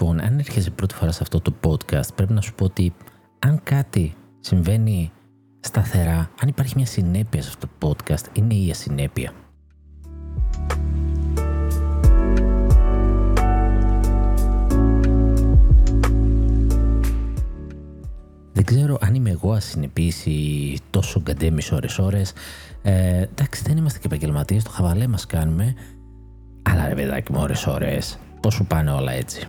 Λοιπόν, αν έρχεσαι πρώτη φορά σε αυτό το podcast, πρέπει να σου πω ότι αν κάτι συμβαίνει σταθερά, αν υπάρχει μια συνέπεια σε αυτό το podcast, είναι η ασυνέπεια. Δεν ξέρω αν είμαι εγώ ασυνεπής ή τόσο γκαντέμις ώρες ώρες. Ε, εντάξει δεν είμαστε και επαγγελματίες, το χαβαλέ μας κάνουμε. Αλλά ρε παιδάκι μου ώρες ώρες, πώς σου πάνε όλα έτσι.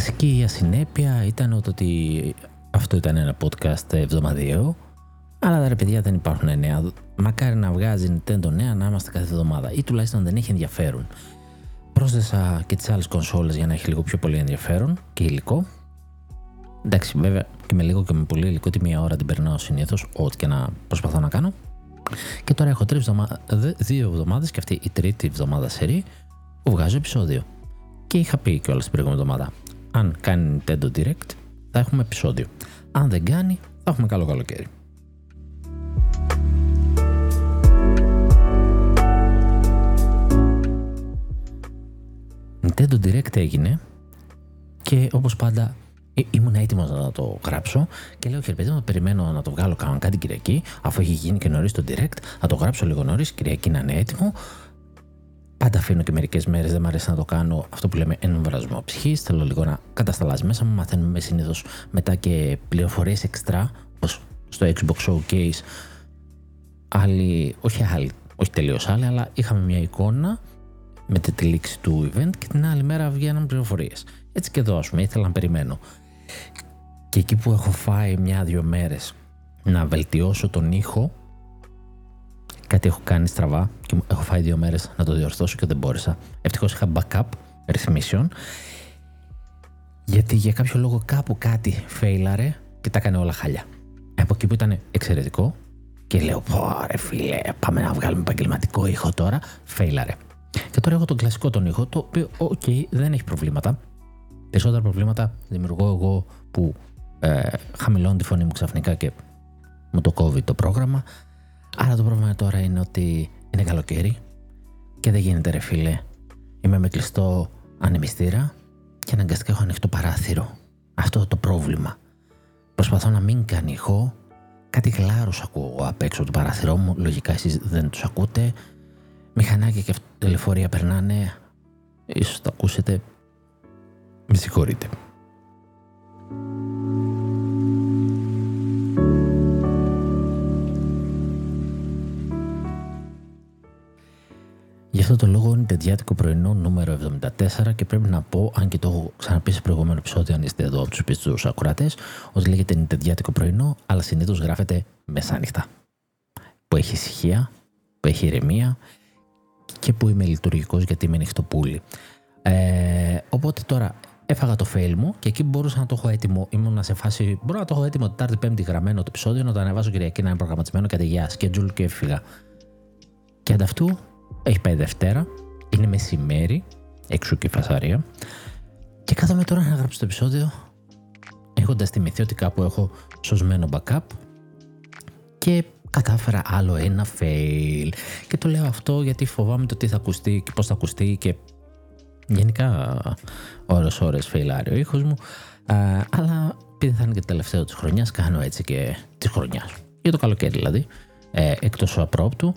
Η κλασική ασυνέπεια ήταν ότι αυτό ήταν ένα podcast εβδομαδιαίο αλλά ρε παιδιά δεν υπάρχουν νέα. Μακάρι να βγάζει Nintendo νέα να είμαστε κάθε εβδομάδα ή τουλάχιστον δεν έχει ενδιαφέρον. Πρόσθεσα και τις άλλες κονσόλες για να έχει λίγο πιο πολύ ενδιαφέρον και υλικό. Εντάξει, βέβαια και με λίγο και με πολύ υλικό, τη μία ώρα την περνάω συνήθως, ό,τι και να προσπαθώ να κάνω. Και τώρα έχω τρεις δύο εβδομάδες και αυτή η τρίτη εβδομάδα σερή που βγάζω επεισόδιο. Και είχα πει και όλα την προηγούμενη εβδομάδα. Αν κάνει Nintendo Direct, θα έχουμε επεισόδιο. Αν δεν κάνει, θα έχουμε καλό καλοκαίρι. Nintendo Direct έγινε και όπως πάντα ε, ήμουν έτοιμος να το γράψω και λέω: Χαιρετίζω παιδί, να περιμένω να το βγάλω κανονικά την Κυριακή, αφού έχει γίνει και νωρίς το direct. Να το γράψω λίγο νωρίς, Κυριακή να είναι έτοιμο. Πάντα αφήνω και μερικές μέρες, δεν μου αρέσει να το κάνω αυτό που λέμε εμβρασμό ψυχής. Θέλω λίγο να κατασταλάζει μέσα μου. Μαθαίνουμε συνήθως μετά και πληροφορίες εξτρά, όπως στο Xbox Showcase. Άλλοι, όχι άλλοι, όχι τελείως άλλοι, αλλά είχαμε μια εικόνα με τη λήξη του event και την άλλη μέρα βγαίναν πληροφορίες. Έτσι και εδώ, ας πούμε, ήθελα να περιμένω. Και εκεί που έχω φάει μια-δυο μέρες να βελτιώσω τον ήχο, κάτι έχω κάνει στραβά και έχω φάει δύο μέρες να το διορθώσω και δεν μπόρεσα. Ευτυχώς είχα backup ρυθμίσεων. Γιατί για κάποιο λόγο κάπου κάτι φέιλαρε και τα έκανε όλα χάλια. Από εκεί που ήταν εξαιρετικό και λέω: Πω ρε φίλε, πάμε να βγάλουμε επαγγελματικό ήχο τώρα. Φέιλαρε. Και τώρα έχω τον κλασικό τον ήχο, το οποίο, οκ, δεν έχει προβλήματα. Περισσότερα προβλήματα δημιουργώ εγώ που ε, χαμηλώνω τη φωνή μου ξαφνικά και μου το κόβει το πρόγραμμα. Αλλά το πρόβλημα τώρα είναι ότι είναι καλοκαίρι και δεν γίνεται ρε φίλε. Είμαι με κλειστό ανεμιστήρα και αναγκαστικά έχω ανοιχτό παράθυρο. Αυτό το πρόβλημα. Προσπαθώ να μην κάνει ηχό. Κάτι γλάρους ακούω απ' έξω του παράθυρό μου. Λογικά εσείς δεν τους ακούτε μηχανάκια και λεωφορεία περνάνε. Ίσως το ακούσετε. Με συγχωρείτε. Γι' αυτό το λόγο είναι τεντιάτικο πρωινό νούμερο 74 και πρέπει να πω, αν και το έχω ξαναπεί σε προηγούμενο επεισόδιο, αν είστε εδώ από τους πιστούς ακροατές, ότι λέγεται τεντιάτικο πρωινό, αλλά συνήθως γράφεται μεσάνυχτα. Που έχει ησυχία, που έχει ηρεμία και που είμαι λειτουργικός γιατί είμαι ανοιχτό πουλί. Ε, οπότε τώρα έφαγα το fail μου και εκεί μπορούσα να το έχω έτοιμο. Ήμουν σε φάση. Μπορώ να το έχω έτοιμο Τετάρτη, Πέμπτη γραμμένο το επεισόδιο, να το ανεβάσω Κυριακή να είναι προγραμματισμένο και για schedule και έφυγα. Και ανταυτού έχει πάει Δευτέρα, είναι μεσημέρι, έξω και φασαρία. Και κάθομαι τώρα να γράψω το επεισόδιο έχοντας θυμηθεί ότι κάπου έχω σωσμένο backup και κατάφερα άλλο ένα fail. Και το λέω αυτό γιατί φοβάμαι το τι θα ακουστεί και πώς θα ακουστεί και γενικά ώρες ώρες φεϊλάρει ο ήχος μου. Α, αλλά επειδή θα είναι και το τελευταίο της χρονιάς κάνω έτσι και της χρονιάς. Για το καλοκαίρι δηλαδή. Ε, εκτός απρόπτου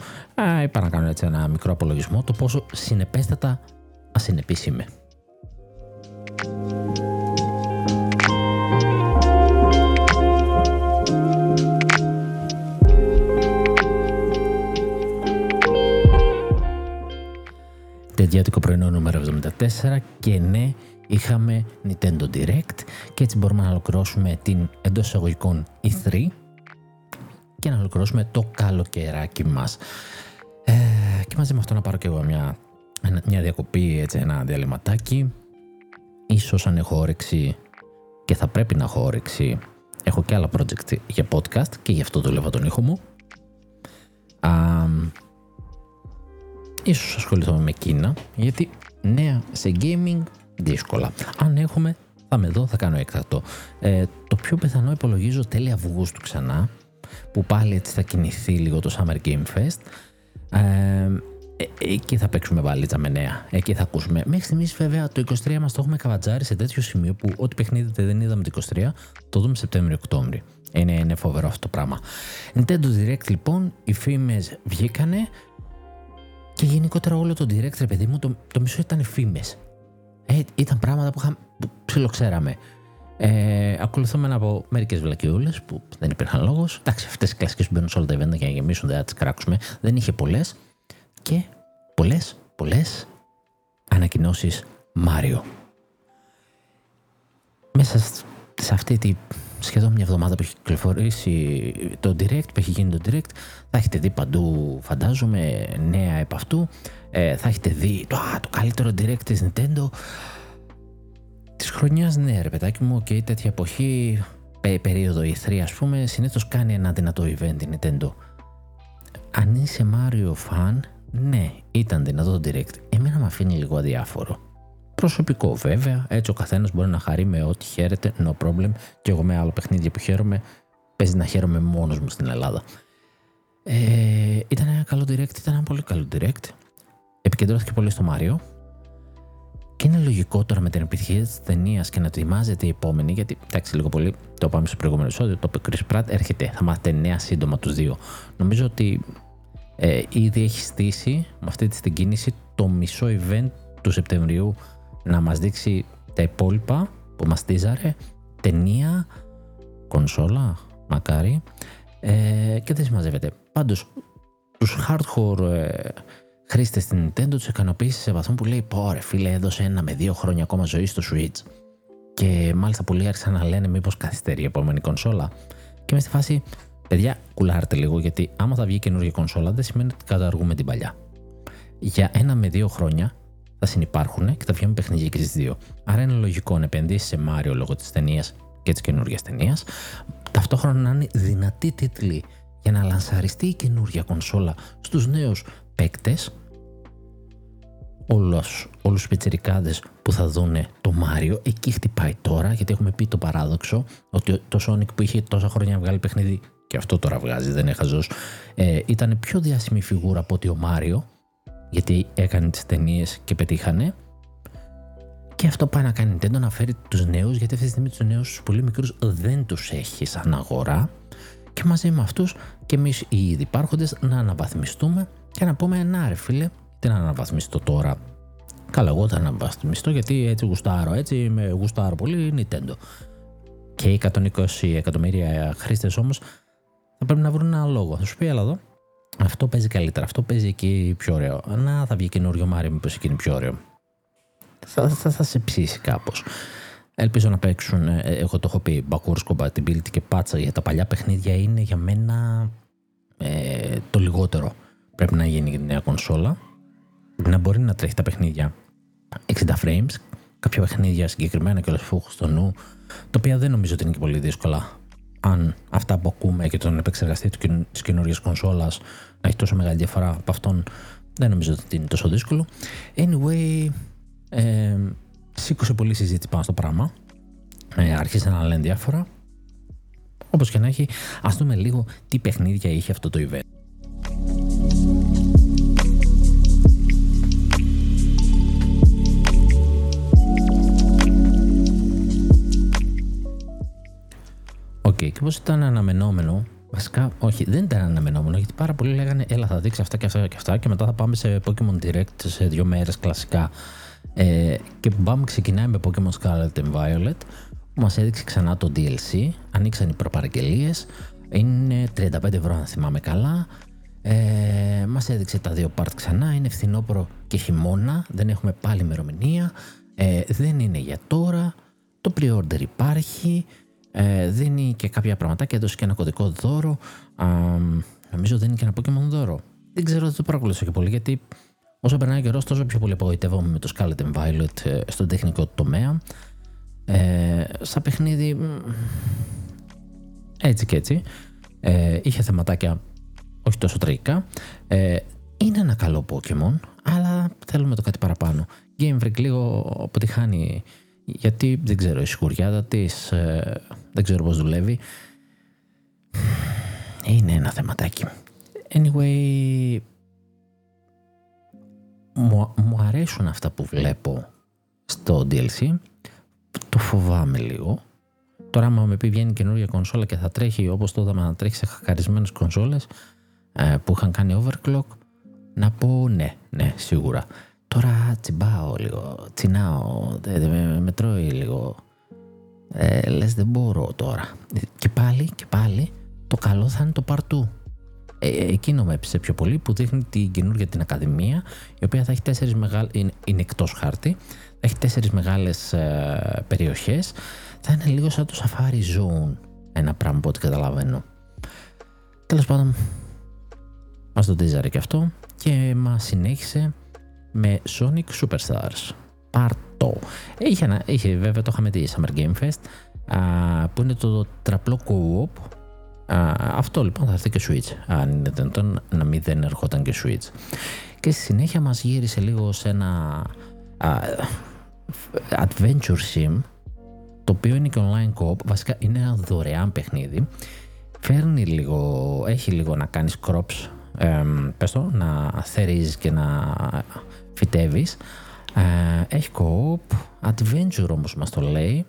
είπα να κάνω έτσι ένα μικρό απολογισμό το πόσο συνεπέστατα ασυνεπής είμαι. Τεντιάτικο πρωινό νούμερο 74 και ναι, είχαμε Nintendo Direct και έτσι μπορούμε να ολοκληρώσουμε την εντός εισαγωγικών E3 και να ολοκληρώσουμε το καλοκαιράκι μας. Ε, και μαζί με αυτό να πάρω και εγώ μια, μια διακοπή, έτσι, ένα διαλυματάκι. Ίσως αν έχω όρεξη και θα πρέπει να έχω όρεξη, έχω και άλλα project για podcast και γι' αυτό δουλεύω τον ήχο μου. ίσως ασχοληθούμε με Κίνα, γιατί νέα σε gaming δύσκολα. Αν έχουμε, θα με δω, θα κάνω έκτακτο. Ε, το πιο πιθανό υπολογίζω τέλη Αυγούστου ξανά. Που πάλι έτσι θα κινηθεί λίγο το Summer Game Fest. Ε, ε, εκεί θα παίξουμε βαλίτσα με νέα. Εκεί θα ακούσουμε. Μέχρι στιγμής, βέβαια, το 23 μας το έχουμε καβατζάρει σε τέτοιο σημείο που ό,τι παιχνίδι δεν είδαμε το 23, το δούμε Σεπτέμβριο-Οκτώβριο. Είναι, είναι φοβερό αυτό το πράγμα. Nintendo Direct, λοιπόν, οι φήμες βγήκανε και γενικότερα όλο το Direct, ρε παιδί μου, το, το μισό ήταν φήμες. Ε, ήταν πράγματα που, είχα, που ψιλοξέραμε. Ε, ακολουθούμε από μερικές βλακιούλες που δεν υπήρχαν λόγος. Εντάξει, αυτές οι κλασικές που μπαίνουν σε όλα τα event για να γεμίσουν, δεν θα τις κράξουμε. Δεν είχε πολλές. Και πολλές, πολλές ανακοινώσεις Μάριο. Μέσα σε αυτή τη σχεδόν μια εβδομάδα που έχει κυκλοφορήσει το direct, που έχει γίνει το direct, θα έχετε δει παντού, φαντάζομαι, νέα επ' αυτού. Ε, θα έχετε δει το, το καλύτερο direct της Nintendo. Της χρονιάς, ναι, ρε παιδάκι μου, και τέτοια εποχή, περίοδο E3, ας πούμε, συνήθως κάνει ένα δυνατό event η Nintendo. Αν είσαι Mario fan, ναι, ήταν δυνατό το direct. Εμένα με αφήνει λίγο αδιάφορο. Προσωπικό βέβαια, έτσι ο καθένας μπορεί να χαρεί με ό,τι χαίρεται, no problem. Και εγώ με άλλο παιχνίδια που χαίρομαι, παίζει να χαίρομαι μόνος μου στην Ελλάδα. Ε, ήταν ένα καλό direct, ήταν ένα πολύ καλό direct. Επικεντρώθηκε πολύ στο Μάριο. Και είναι λογικό τώρα με την επιτυχία της ταινίας και να ετοιμάζεται η επόμενη, γιατί εντάξει, λίγο πολύ το πάμε στο προηγούμενο επεισόδιο. Το είπε Chris Pratt, έρχεται, θα μάθετε νέα σύντομα τους δύο. Νομίζω ότι ε, ήδη έχει στήσει με αυτή τη την κίνηση το μισό event του Σεπτεμβρίου να μας δείξει τα υπόλοιπα που μας τίζαρε, ταινία, κονσόλα, μακάρι, ε, και δεν συμμαζεύεται. Πάντως, τους hardcore ε, χρήστε στην Nintendo τους ικανοποίησε σε βαθμό που λέει: Πω, ρε φίλε, έδωσε ένα με δύο χρόνια ακόμα ζωή στο Switch. Και μάλιστα πολλοί άρχισαν να λένε: Μήπως καθυστερεί η επόμενη κονσόλα. Και με στη φάση, παιδιά, κουλάρτε λίγο, γιατί άμα θα βγει καινούργια κονσόλα, δεν σημαίνει ότι καταργούμε την παλιά. Για ένα με δύο χρόνια θα συνεπάρχουν και θα βγαίνουν παιχνίδια και στις δύο. Άρα είναι λογικό να επενδύσεις σε Μάριο λόγω της ταινίας και της καινούργιας ταινίας. Ταυτόχρονα να είναι δυνατή τίτλη για να λανσαριστεί η καινούργια κονσόλα στους νέους παίκτες όλους, όλους τους πιτσιρικάδες που θα δούνε το Μάριο. Εκεί χτυπάει τώρα γιατί έχουμε πει το παράδοξο ότι το Sonic που είχε τόσα χρόνια να βγάλει παιχνίδι και αυτό τώρα βγάζει δεν είναι χαζός ε, ήταν πιο διάσημη φιγούρα από ότι ο Μάριο γιατί έκανε τις ταινίες και πετύχανε. Και αυτό πάει να κάνει Nintendo να φέρει τους νέους γιατί αυτή τη στιγμή τους νέους τους πολύ μικρούς δεν τους έχει σαν αγορά. Και μαζί με αυτούς και εμείς οι ήδη υπάρχοντες να αναβαθμιστούμε και να πούμε να ρε φίλε τι να αναβαθμιστώ τώρα. Καλά, εγώ θα αναβαθμιστώ γιατί έτσι γουστάρω. Έτσι με γουστάρω πολύ Nintendo. Και οι 120 εκατομμύρια χρήστες όμως θα πρέπει να βρουν ένα λόγο. Θα σου πει, έλα εδώ. Αυτό παίζει καλύτερα. Αυτό παίζει εκεί πιο ωραίο. Να, θα βγει καινούριο Μάριο, μήπως εκεί είναι πιο ωραίο. Θα, θα, θα σε ψήσει κάπως. Ελπίζω να παίξουν, ε, εγώ το έχω πει, backwards compatibility και πάτσα για τα παλιά παιχνίδια είναι για μένα ε, το λιγότερο. Πρέπει να γίνει η νέα κονσόλα να μπορεί να τρέχει τα παιχνίδια 60 frames, κάποια παιχνίδια συγκεκριμένα και όλες έχω στο νου, τα οποία δεν νομίζω ότι είναι και πολύ δύσκολα. Αν αυτά που ακούμε και τον επεξεργαστή της καινούργια κονσόλας να έχει τόσο μεγάλη διαφορά από αυτόν, δεν νομίζω ότι είναι τόσο δύσκολο. Anyway, ε, σήκωσε πολύ συζήτηση πάνω στο πράγμα. Ε, άρχισε να λένε διάφορα. Όπως και να έχει, ας δούμε λίγο τι παιχνίδια είχε αυτό το event. Και πώ ήταν αναμενόμενο, βασικά όχι, δεν ήταν αναμενόμενο γιατί πάρα πολλοί λέγανε Έλα, θα δείξει αυτά και αυτά και αυτά και μετά θα πάμε σε Pokemon Direct σε δύο μέρες κλασικά. Ε, και πάμε, ξεκινάει με Pokemon Scarlet and Violet που μας έδειξε ξανά το DLC. Ανοίξαν οι προπαραγγελίες. Είναι 35 ευρώ, αν θυμάμαι καλά. Ε, μας έδειξε τα δύο part ξανά. Είναι φθινόπωρο και χειμώνα. Δεν έχουμε πάλι ημερομηνία. Ε, δεν είναι για τώρα. Το pre-order υπάρχει ε, δίνει και κάποια πραγματάκια, έδωσε και ένα κωδικό δώρο. Α, νομίζω δίνει και ένα Pokemon δώρο. Δεν ξέρω, δεν το παρακολουθήσω και πολύ γιατί όσο περνάει ο καιρός, τόσο πιο πολύ απογοητεύομαι με το Scarlet and Violet ε, στον τεχνικό τομέα. Ε, σαν παιχνίδι, έτσι και έτσι. Ε, είχε θεματάκια όχι τόσο τραγικά. Ε, είναι ένα καλό Pokemon, αλλά θέλουμε το κάτι παραπάνω. Game Freak λίγο αποτυχάνει γιατί δεν ξέρω η σιγουριάδα της, ε, δεν ξέρω πώς δουλεύει. είναι ένα θεματάκι. Anyway, μου, μου αρέσουν αυτά που βλέπω στο DLC. Το φοβάμαι λίγο. Τώρα, άμα με πει βγαίνει καινούργια κονσόλα και θα τρέχει όπως το είδαμε να τρέχει σε χακαρισμένες κονσόλες ε, που είχαν κάνει overclock, να πω ναι, ναι, σίγουρα. Τώρα τσιμπάω λίγο, τσινάω, με, με τρώει λίγο. Ε, λες δεν μπορώ τώρα. Και πάλι, και πάλι, το καλό θα είναι το παρτού. Ε, εκείνο με έπεισε πιο πολύ που δείχνει την καινούργια την Ακαδημία, η οποία θα έχει τέσσερις μεγάλες, είναι, είναι εκτός χάρτη, θα έχει τέσσερις μεγάλες ε, περιοχές, θα είναι λίγο σαν το Safari Zone, ένα πράγμα που ό,τι καταλαβαίνω. Τέλος πάντων, μας το τίζαρε και αυτό και μας συνέχισε με Sonic Superstars. Πάρτο. Είχε, είχε βέβαια το είχαμε τη Summer Game Fest α, που είναι το τραπλό co-op. αυτό λοιπόν θα έρθει και Switch. Αν είναι δυνατόν να μην δεν ερχόταν και Switch. Και στη συνέχεια μας γύρισε λίγο σε ένα α, adventure sim το οποίο είναι και online co-op. Βασικά είναι ένα δωρεάν παιχνίδι. Φέρνει λίγο, έχει λίγο να κάνεις crops ε, πες το, να θερίζεις και να φυτεύεις. Ε, έχει co-op, adventure όμως μας το λέει.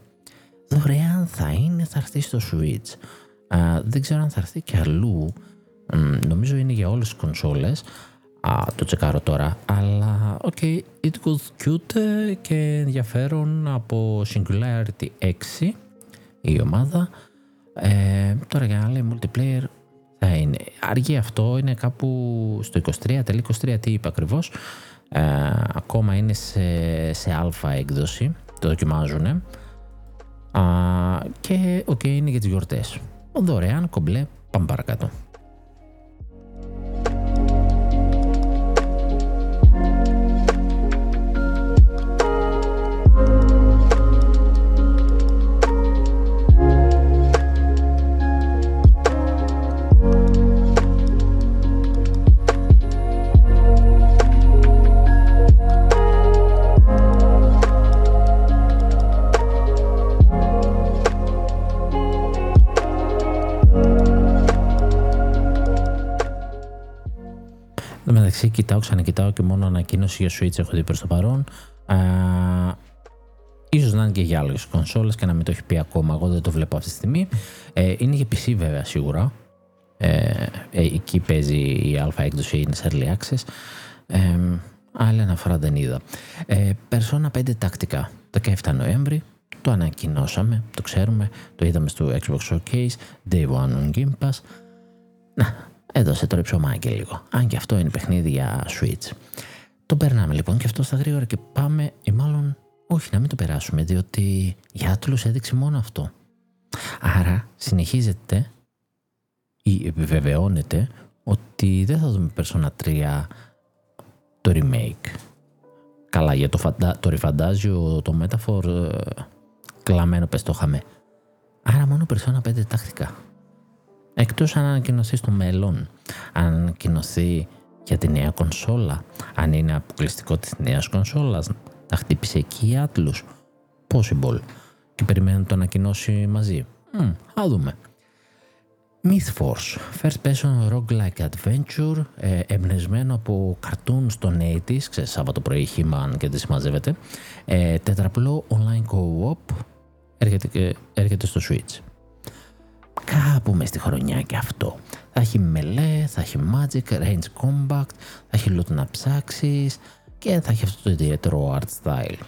Δωρεάν θα είναι, θα έρθει στο Switch. Ε, δεν ξέρω αν θα έρθει και αλλού. νομίζω είναι για όλες τις κονσόλες. Α, το τσεκάρω τώρα. Αλλά, OK, okay, it was cute και ενδιαφέρον από Singularity 6 η ομάδα. Ε, τώρα για να λέει multiplayer θα είναι. Αργεί αυτό, είναι κάπου στο 23, τέλη 23, τι είπα ακριβώς; Ε, ακόμα είναι σε, σε άλφα έκδοση, το δοκιμάζουν. και OK, okay, είναι για τις γιορτές. Δωρεάν, κομπλέ, πάμε παρακάτω. Κοιτάω, ξανακοιτάω και μόνο ανακοίνωση για Switch έχω δει προς το παρόν. Α, ίσως να είναι και για άλλες κονσόλες και να μην το έχει πει ακόμα, εγώ δεν το βλέπω αυτή τη στιγμή. Ε, είναι για PC βέβαια σίγουρα. Ε, ε, εκεί παίζει η αλφα έκδοση, είναι σε early access. Ε, άλλη αναφορά δεν είδα. Ε, Persona 5 τακτικά, 17 Νοέμβρη, το ανακοινώσαμε, το ξέρουμε, το είδαμε στο Xbox Showcase, Day One on Game Pass. Να, έδωσε το ψωμάκι λίγο. Αν και αυτό είναι παιχνίδι για Switch. Το περνάμε λοιπόν και αυτό στα γρήγορα και πάμε, ή μάλλον όχι να μην το περάσουμε, διότι για Άτλους έδειξε μόνο αυτό. Άρα συνεχίζεται ή επιβεβαιώνεται ότι δεν θα δούμε Persona 3 το remake. Καλά, για το, φαντα... το refantazio, το metaphor, ε, κλαμμένο πες το είχαμε. Άρα μόνο Persona 5 τακτικά. Εκτός αν ανακοινωθεί στο μέλλον, αν ανακοινωθεί για τη νέα κονσόλα, αν είναι αποκλειστικό της νέας κονσόλας, να χτύπησε εκεί η Atlus. Possible. Και περιμένουν να το ανακοινώσει μαζί. Mm, α δούμε. Myth Force, first person roguelike adventure, ε, εμπνευσμένο από καρτούν στο 80s, ξέρεις, Σάββατο πρωί He-Man και τη συμμαζεύεται, ε, τετραπλό online co-op, έρχεται, έρχεται στο Switch κάπου μες στη χρονιά και αυτό. Θα έχει μελέ, θα έχει magic, range compact, θα έχει loot να ψάξεις και θα έχει αυτό το ιδιαίτερο art style.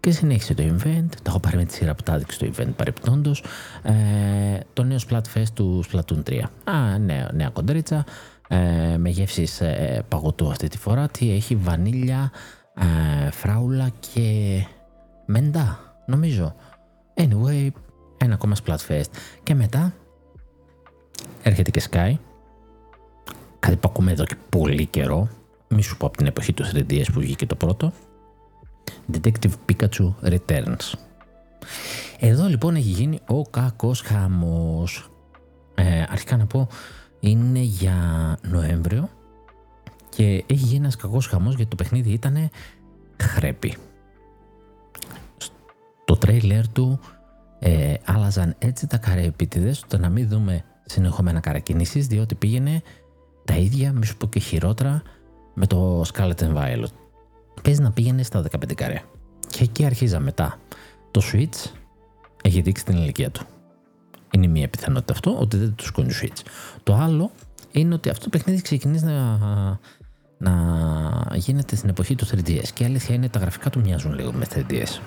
Και συνέχισε το event, το έχω πάρει με τη σειρά που τα στο event παρεπτόντω, ε, το νέο Splatfest του Splatoon 3. Α, νέα, νέα κοντρίτσα, ε, με γεύσεις ε, παγωτού αυτή τη φορά, τι έχει βανίλια, ε, φράουλα και μεντά, νομίζω. Anyway, ένα ακόμα Splatfest. Και μετά έρχεται και Sky. Κάτι που ακούμε εδώ και πολύ καιρό. Μη σου πω από την εποχή του 3DS που βγήκε το πρώτο. Detective Pikachu Returns. Εδώ λοιπόν έχει γίνει ο κακός χαμός. Ε, αρχικά να πω είναι για Νοέμβριο και έχει γίνει ένας κακός χαμός γιατί το παιχνίδι ήταν χρέπι. Το τρέιλερ του ε, άλλαζαν έτσι τα καρεπίτιδες ώστε να μην δούμε συνεχόμενα καρακινήσεις διότι πήγαινε τα ίδια, μη σου πω και χειρότερα, με το Scarlet and Violet. Παίζει να πήγαινε στα 15 καρέ. Και εκεί αρχίζα μετά. Το Switch έχει δείξει την ηλικία του. Είναι μία πιθανότητα αυτό, ότι δεν τους σκόνει Switch. Το άλλο είναι ότι αυτό το παιχνίδι ξεκινήσει να, να γίνεται στην εποχή του 3DS. Και η αλήθεια είναι τα γραφικά του μοιάζουν λίγο με 3DS.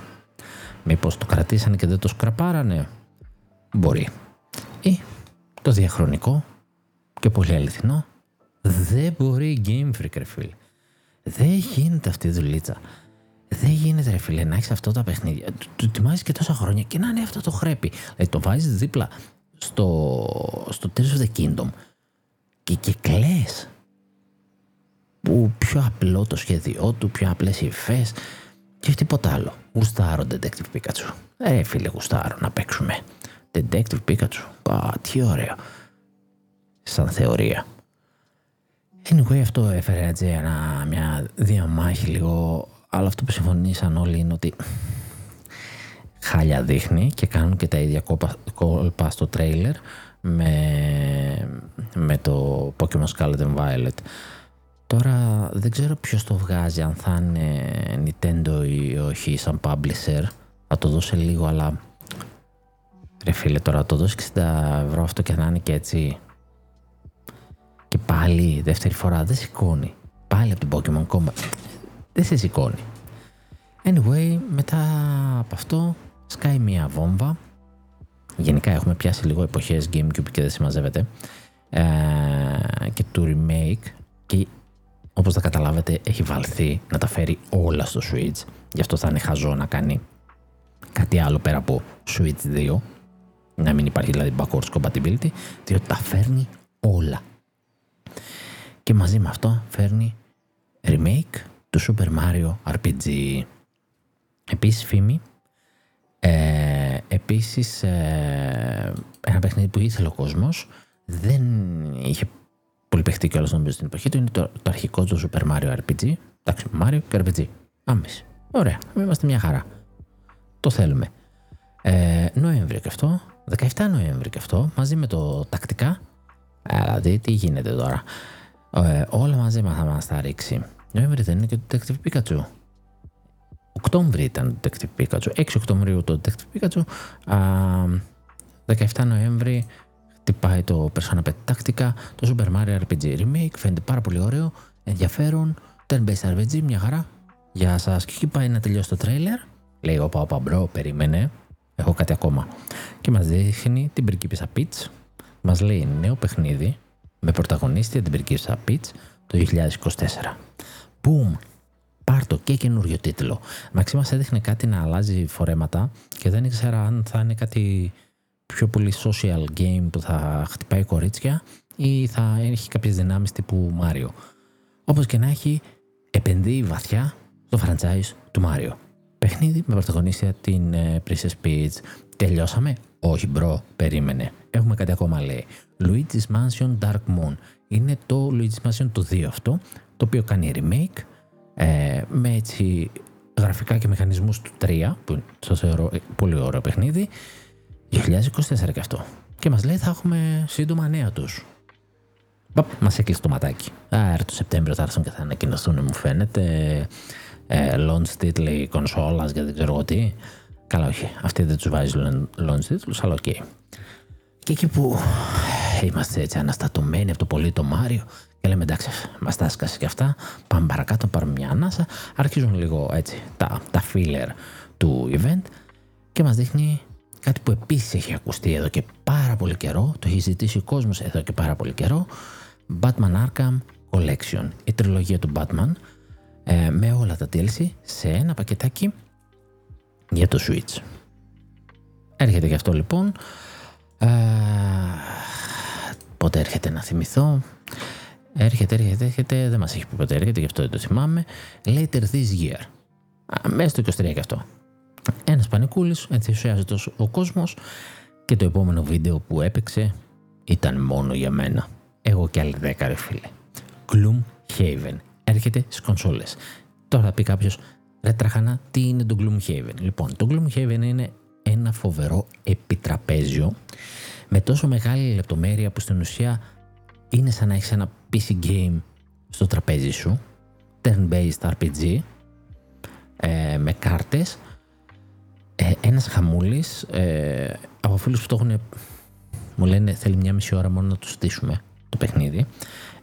Μήπως το κρατήσανε και δεν το σκραπάρανε; Μπορεί. Ή το διαχρονικό και πολύ αληθινό. Δεν μπορεί Game Freak, ρε φίλε. Δεν γίνεται αυτή η δουλίτσα. Δεν γίνεται, ρε φίλε, να έχεις αυτό τα παιχνίδια. Του ετοιμάζεις και τόσα χρόνια και να είναι αυτό το χρέπι. Δηλαδή το βάζεις δίπλα στο, στο Tears of the Kingdom και, και κλαις. Που πιο απλό το σχέδιό του, πιο απλές υφές και τίποτα άλλο. Γουστάρω Detective Pikachu. Ε, φίλε, γουστάρω να παίξουμε. Detective Pikachu. Πα, τι ωραίο. Σαν θεωρία. Anyway, αυτό έφερε έτσι ένα, μια διαμάχη λίγο, αλλά αυτό που συμφωνήσαν όλοι είναι ότι χάλια δείχνει και κάνουν και τα ίδια κόλπα στο τρέιλερ με, με το Pokemon Scarlet and Violet. Τώρα δεν ξέρω ποιος το βγάζει, αν θα είναι Nintendo ή όχι σαν publisher. Θα το δώσει λίγο, αλλά ρε φίλε τώρα το δώσει 60 ευρώ αυτό και να είναι και έτσι. Και πάλι δεύτερη φορά δεν σηκώνει. Πάλι από την Pokemon Combat. Δεν σε σηκώνει. Anyway, μετά από αυτό σκάει μια βόμβα. Γενικά έχουμε πιάσει λίγο εποχές Gamecube και δεν συμμαζεύεται. Ε, και του remake και όπως θα καταλάβετε έχει βάλθει να τα φέρει όλα στο Switch. Γι' αυτό θα είναι χαζό να κάνει κάτι άλλο πέρα από Switch 2 να μην υπάρχει δηλαδή backwards compatibility διότι τα φέρνει όλα. Και μαζί με αυτό φέρνει remake του Super Mario RPG. Επίσης φήμη ε, επίσης ε, ένα παιχνίδι που ήθελε ο κόσμος δεν είχε πολύ παιχτεί κιόλας νομίζω στην εποχή του είναι το, το αρχικό του Super Mario RPG. Εντάξει, Mario και RPG. Άμεση. Ωραία, είμαστε μια χαρά. Το θέλουμε. Ε, Νοέμβριο και αυτό, 17 Νοέμβριο και αυτό, μαζί με το τακτικά. Δηλαδή, τι γίνεται τώρα. Ε, όλα μαζί μας θα μας τα ρίξει. Νοέμβριο δεν είναι και το Detective Pikachu. Οκτώβριο ήταν το Detective Pikachu. 6 Οκτωβρίου το Detective Pikachu. Α, 17 Νοέμβρη χτυπάει το Persona 5 Tactica, το Super Mario RPG Remake, φαίνεται πάρα πολύ ωραίο, ενδιαφέρον, turn-based RPG, μια χαρά. Γεια σας, και εκεί πάει να τελειώσει το τρέιλερ. Λέει, όπα, όπα, bro, περίμενε, έχω κάτι ακόμα. Και μας δείχνει την πριγκίπισσα Peach, μας λέει νέο παιχνίδι με πρωταγωνίστρια την πριγκίπισσα Peach το 2024. Boom! Πάρτο και καινούριο τίτλο. Μαξί μας έδειχνε κάτι να αλλάζει φορέματα και δεν ήξερα αν θα είναι κάτι πιο πολύ social game που θα χτυπάει κορίτσια ή θα έχει κάποιες δυνάμεις τύπου Μάριο. Όπως και να έχει, επενδύει βαθιά στο franchise του Μάριο. Παιχνίδι με πρωταγωνίστρια την uh, Princess Peach. Τελειώσαμε; Όχι bro, περίμενε. Έχουμε κάτι ακόμα λέει. Luigi's Mansion Dark Moon. Είναι το Luigi's Mansion το 2 αυτό, το οποίο κάνει remake ε, με έτσι γραφικά και μηχανισμούς του 3, που το θεωρώ πολύ ωραίο παιχνίδι 2024 και αυτό. Και μας λέει θα έχουμε σύντομα νέα τους. Μας έκλεισε το ματάκι. Άρα το Σεπτέμβριο θα έρθουν και θα ανακοινωθούν, μου φαίνεται. Ε, launch τίτλοι κονσόλας και δεν ξέρω εγώ τι. Καλά, όχι. Αυτοί δεν τους βάζει launch τίτλου, αλλά οκ. Okay. Και εκεί που είμαστε έτσι αναστατωμένοι από το πολύ το Μάριο και λέμε εντάξει, μας τα έσκασε και αυτά. Πάμε παρακάτω, πάρουμε μια ανάσα. Αρχίζουν λίγο έτσι τα, τα filler του event και μας δείχνει Κάτι που επίσης έχει ακουστεί εδώ και πάρα πολύ καιρό, το έχει ζητήσει ο κόσμος εδώ και πάρα πολύ καιρό, Batman Arkham Collection, η τριλογία του Batman, ε, με όλα τα DLC σε ένα πακετάκι για το Switch. Έρχεται και αυτό λοιπόν. Ε, πότε έρχεται να θυμηθώ. Έρχεται, έρχεται, έρχεται. Δεν μας έχει πει ποτέ έρχεται, γι' αυτό δεν το θυμάμαι. Later this year. Μέσα στο 23 και αυτό. Ένας πανικούλης, ενθουσιάζεται ο κόσμος και το επόμενο βίντεο που έπαιξε ήταν μόνο για μένα. Εγώ και άλλοι δέκα ρε φίλε. Gloom Haven. Έρχεται στις κονσόλες. Τώρα θα πει κάποιος, ρε τραχανά, τι είναι το Gloom Haven; Λοιπόν, το Gloom Haven είναι ένα φοβερό επιτραπέζιο με τόσο μεγάλη λεπτομέρεια που στην ουσία είναι σαν να έχεις ένα PC game στο τραπέζι σου turn-based RPG ε, με κάρτες ε, ένας χαμούλης ε, από φίλους που το έχουν μου λένε θέλει μια μισή ώρα μόνο να το στήσουμε το παιχνίδι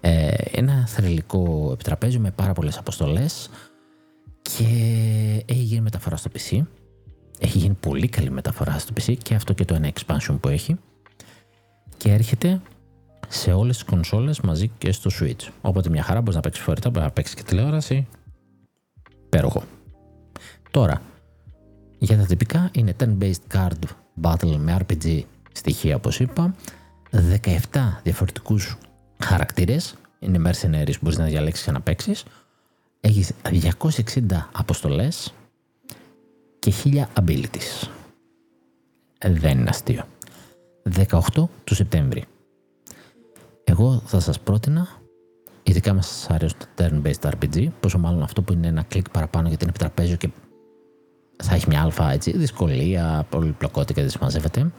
ε, ένα θρελικό επιτραπέζιο με πάρα πολλές αποστολές και έχει γίνει μεταφορά στο PC έχει γίνει πολύ καλή μεταφορά στο PC και αυτό και το ένα expansion που έχει και έρχεται σε όλες τις κονσόλες μαζί και στο Switch. Οπότε μια χαρά μπορείς να παίξεις φορητά, μπορείς να παίξεις και τηλεόραση. Πέροχο. Τώρα, για τα τυπικά είναι 10-based card battle με RPG στοιχεία όπως είπα. 17 διαφορετικούς χαρακτήρες. Είναι mercenaries που μπορείς να διαλέξεις και να παίξεις. Έχεις 260 αποστολές και 1000 abilities. Δεν είναι αστείο. 18 του Σεπτέμβρη. Εγώ θα σας πρότεινα, ειδικά μας σας αρέσουν τα turn-based RPG, πόσο μάλλον αυτό που είναι ένα κλικ παραπάνω γιατί είναι επιτραπέζιο και θα έχει μια αλφα έτσι, δυσκολία, πολυπλοκότητα και δεν συμμαζεύεται.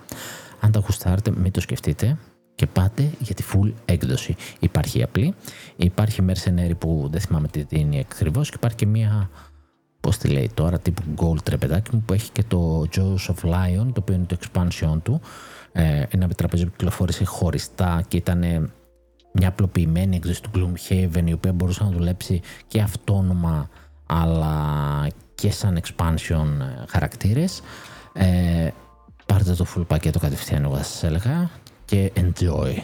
Αν τα γουστάρετε, μην το σκεφτείτε και πάτε για τη full έκδοση. Υπάρχει η απλή, υπάρχει Mercenary που δεν θυμάμαι τι δίνει ακριβώς και υπάρχει και μια πώς τη λέει τώρα, τύπου Gold τρεπεδάκι μου που έχει και το Jaws of Lion, το οποίο είναι το expansion του. Ε, ένα τραπέζι που κυκλοφόρησε χωριστά και ήταν μια απλοποιημένη έκδοση του Gloomhaven η οποία μπορούσε να δουλέψει και αυτόνομα αλλά και σαν expansion ε, χαρακτήρες. Ε, πάρτε το full πακέτο κατευθείαν εγώ θα σας έλεγα και enjoy.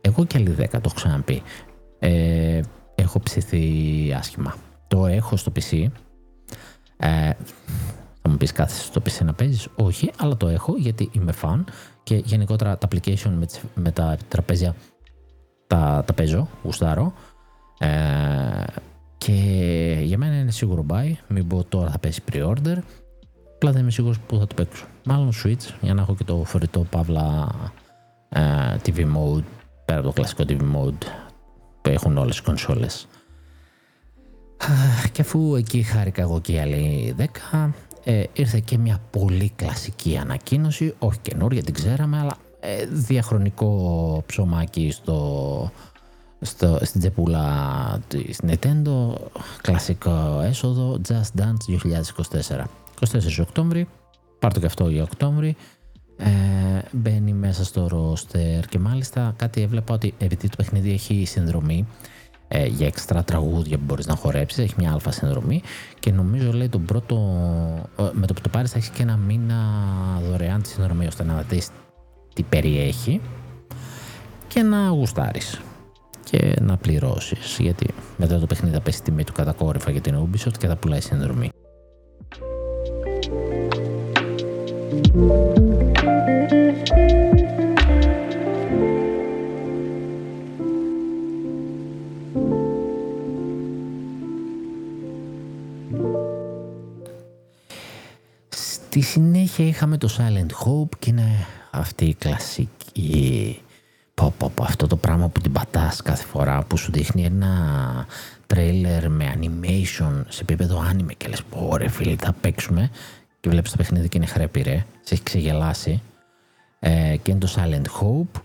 Εγώ και άλλοι 10 το έχω ξαναπεί. Ε, έχω ψηθεί άσχημα. Το έχω στο PC. Ε, θα μου πεις κάθεσαι στο PC να παίζεις; Όχι, αλλά το έχω γιατί είμαι fan και γενικότερα τα application με, με τα τραπέζια τα, τα παίζω, γουστάρω. Ε, και για μένα είναι σίγουρο buy. Μην πω τώρα θα πέσει pre-order. Απλά δεν είμαι σίγουρος που θα το παίξω. Μάλλον Switch για να έχω και το φορητό παύλα ε, TV mode πέρα από το κλασικό TV mode που έχουν όλες οι κονσόλες. Και αφού εκεί χάρηκα εγώ και οι άλλοι 10, ε, ήρθε και μια πολύ κλασική ανακοίνωση, όχι καινούργια, την ξέραμε, αλλά ε, διαχρονικό ψωμάκι στο, στο, στην τσεπούλα της Nintendo, κλασικό έσοδο, Just Dance 2024. 24 Οκτώβρη, πάρ' και αυτό για Οκτώβρη, ε, μπαίνει μέσα στο roster και μάλιστα κάτι έβλεπα ότι επειδή το παιχνίδι έχει συνδρομή ε, για έξτρα τραγούδια που μπορείς να χορέψεις, έχει μια αλφα συνδρομή και νομίζω λέει τον πρώτο, ε, με το που το πάρεις θα έχεις και ένα μήνα δωρεάν τη συνδρομή ώστε να δεις τι περιέχει και να γουστάρεις και να πληρώσεις γιατί μετά το παιχνίδι θα πέσει τιμή του κατακόρυφα για την Ubisoft και θα πουλάει συνδρομή. Στη συνέχεια είχαμε το Silent Hope και είναι αυτή η κλασική πω, πω, πω, αυτό το πράγμα που την πατάς κάθε φορά που σου δείχνει ένα τρέιλερ με animation σε επίπεδο anime και λες πω ρε φίλοι θα παίξουμε και βλέπεις το παιχνίδι και είναι χρέπη ρε. Σε έχει ξεγελάσει. Ε, και είναι το Silent Hope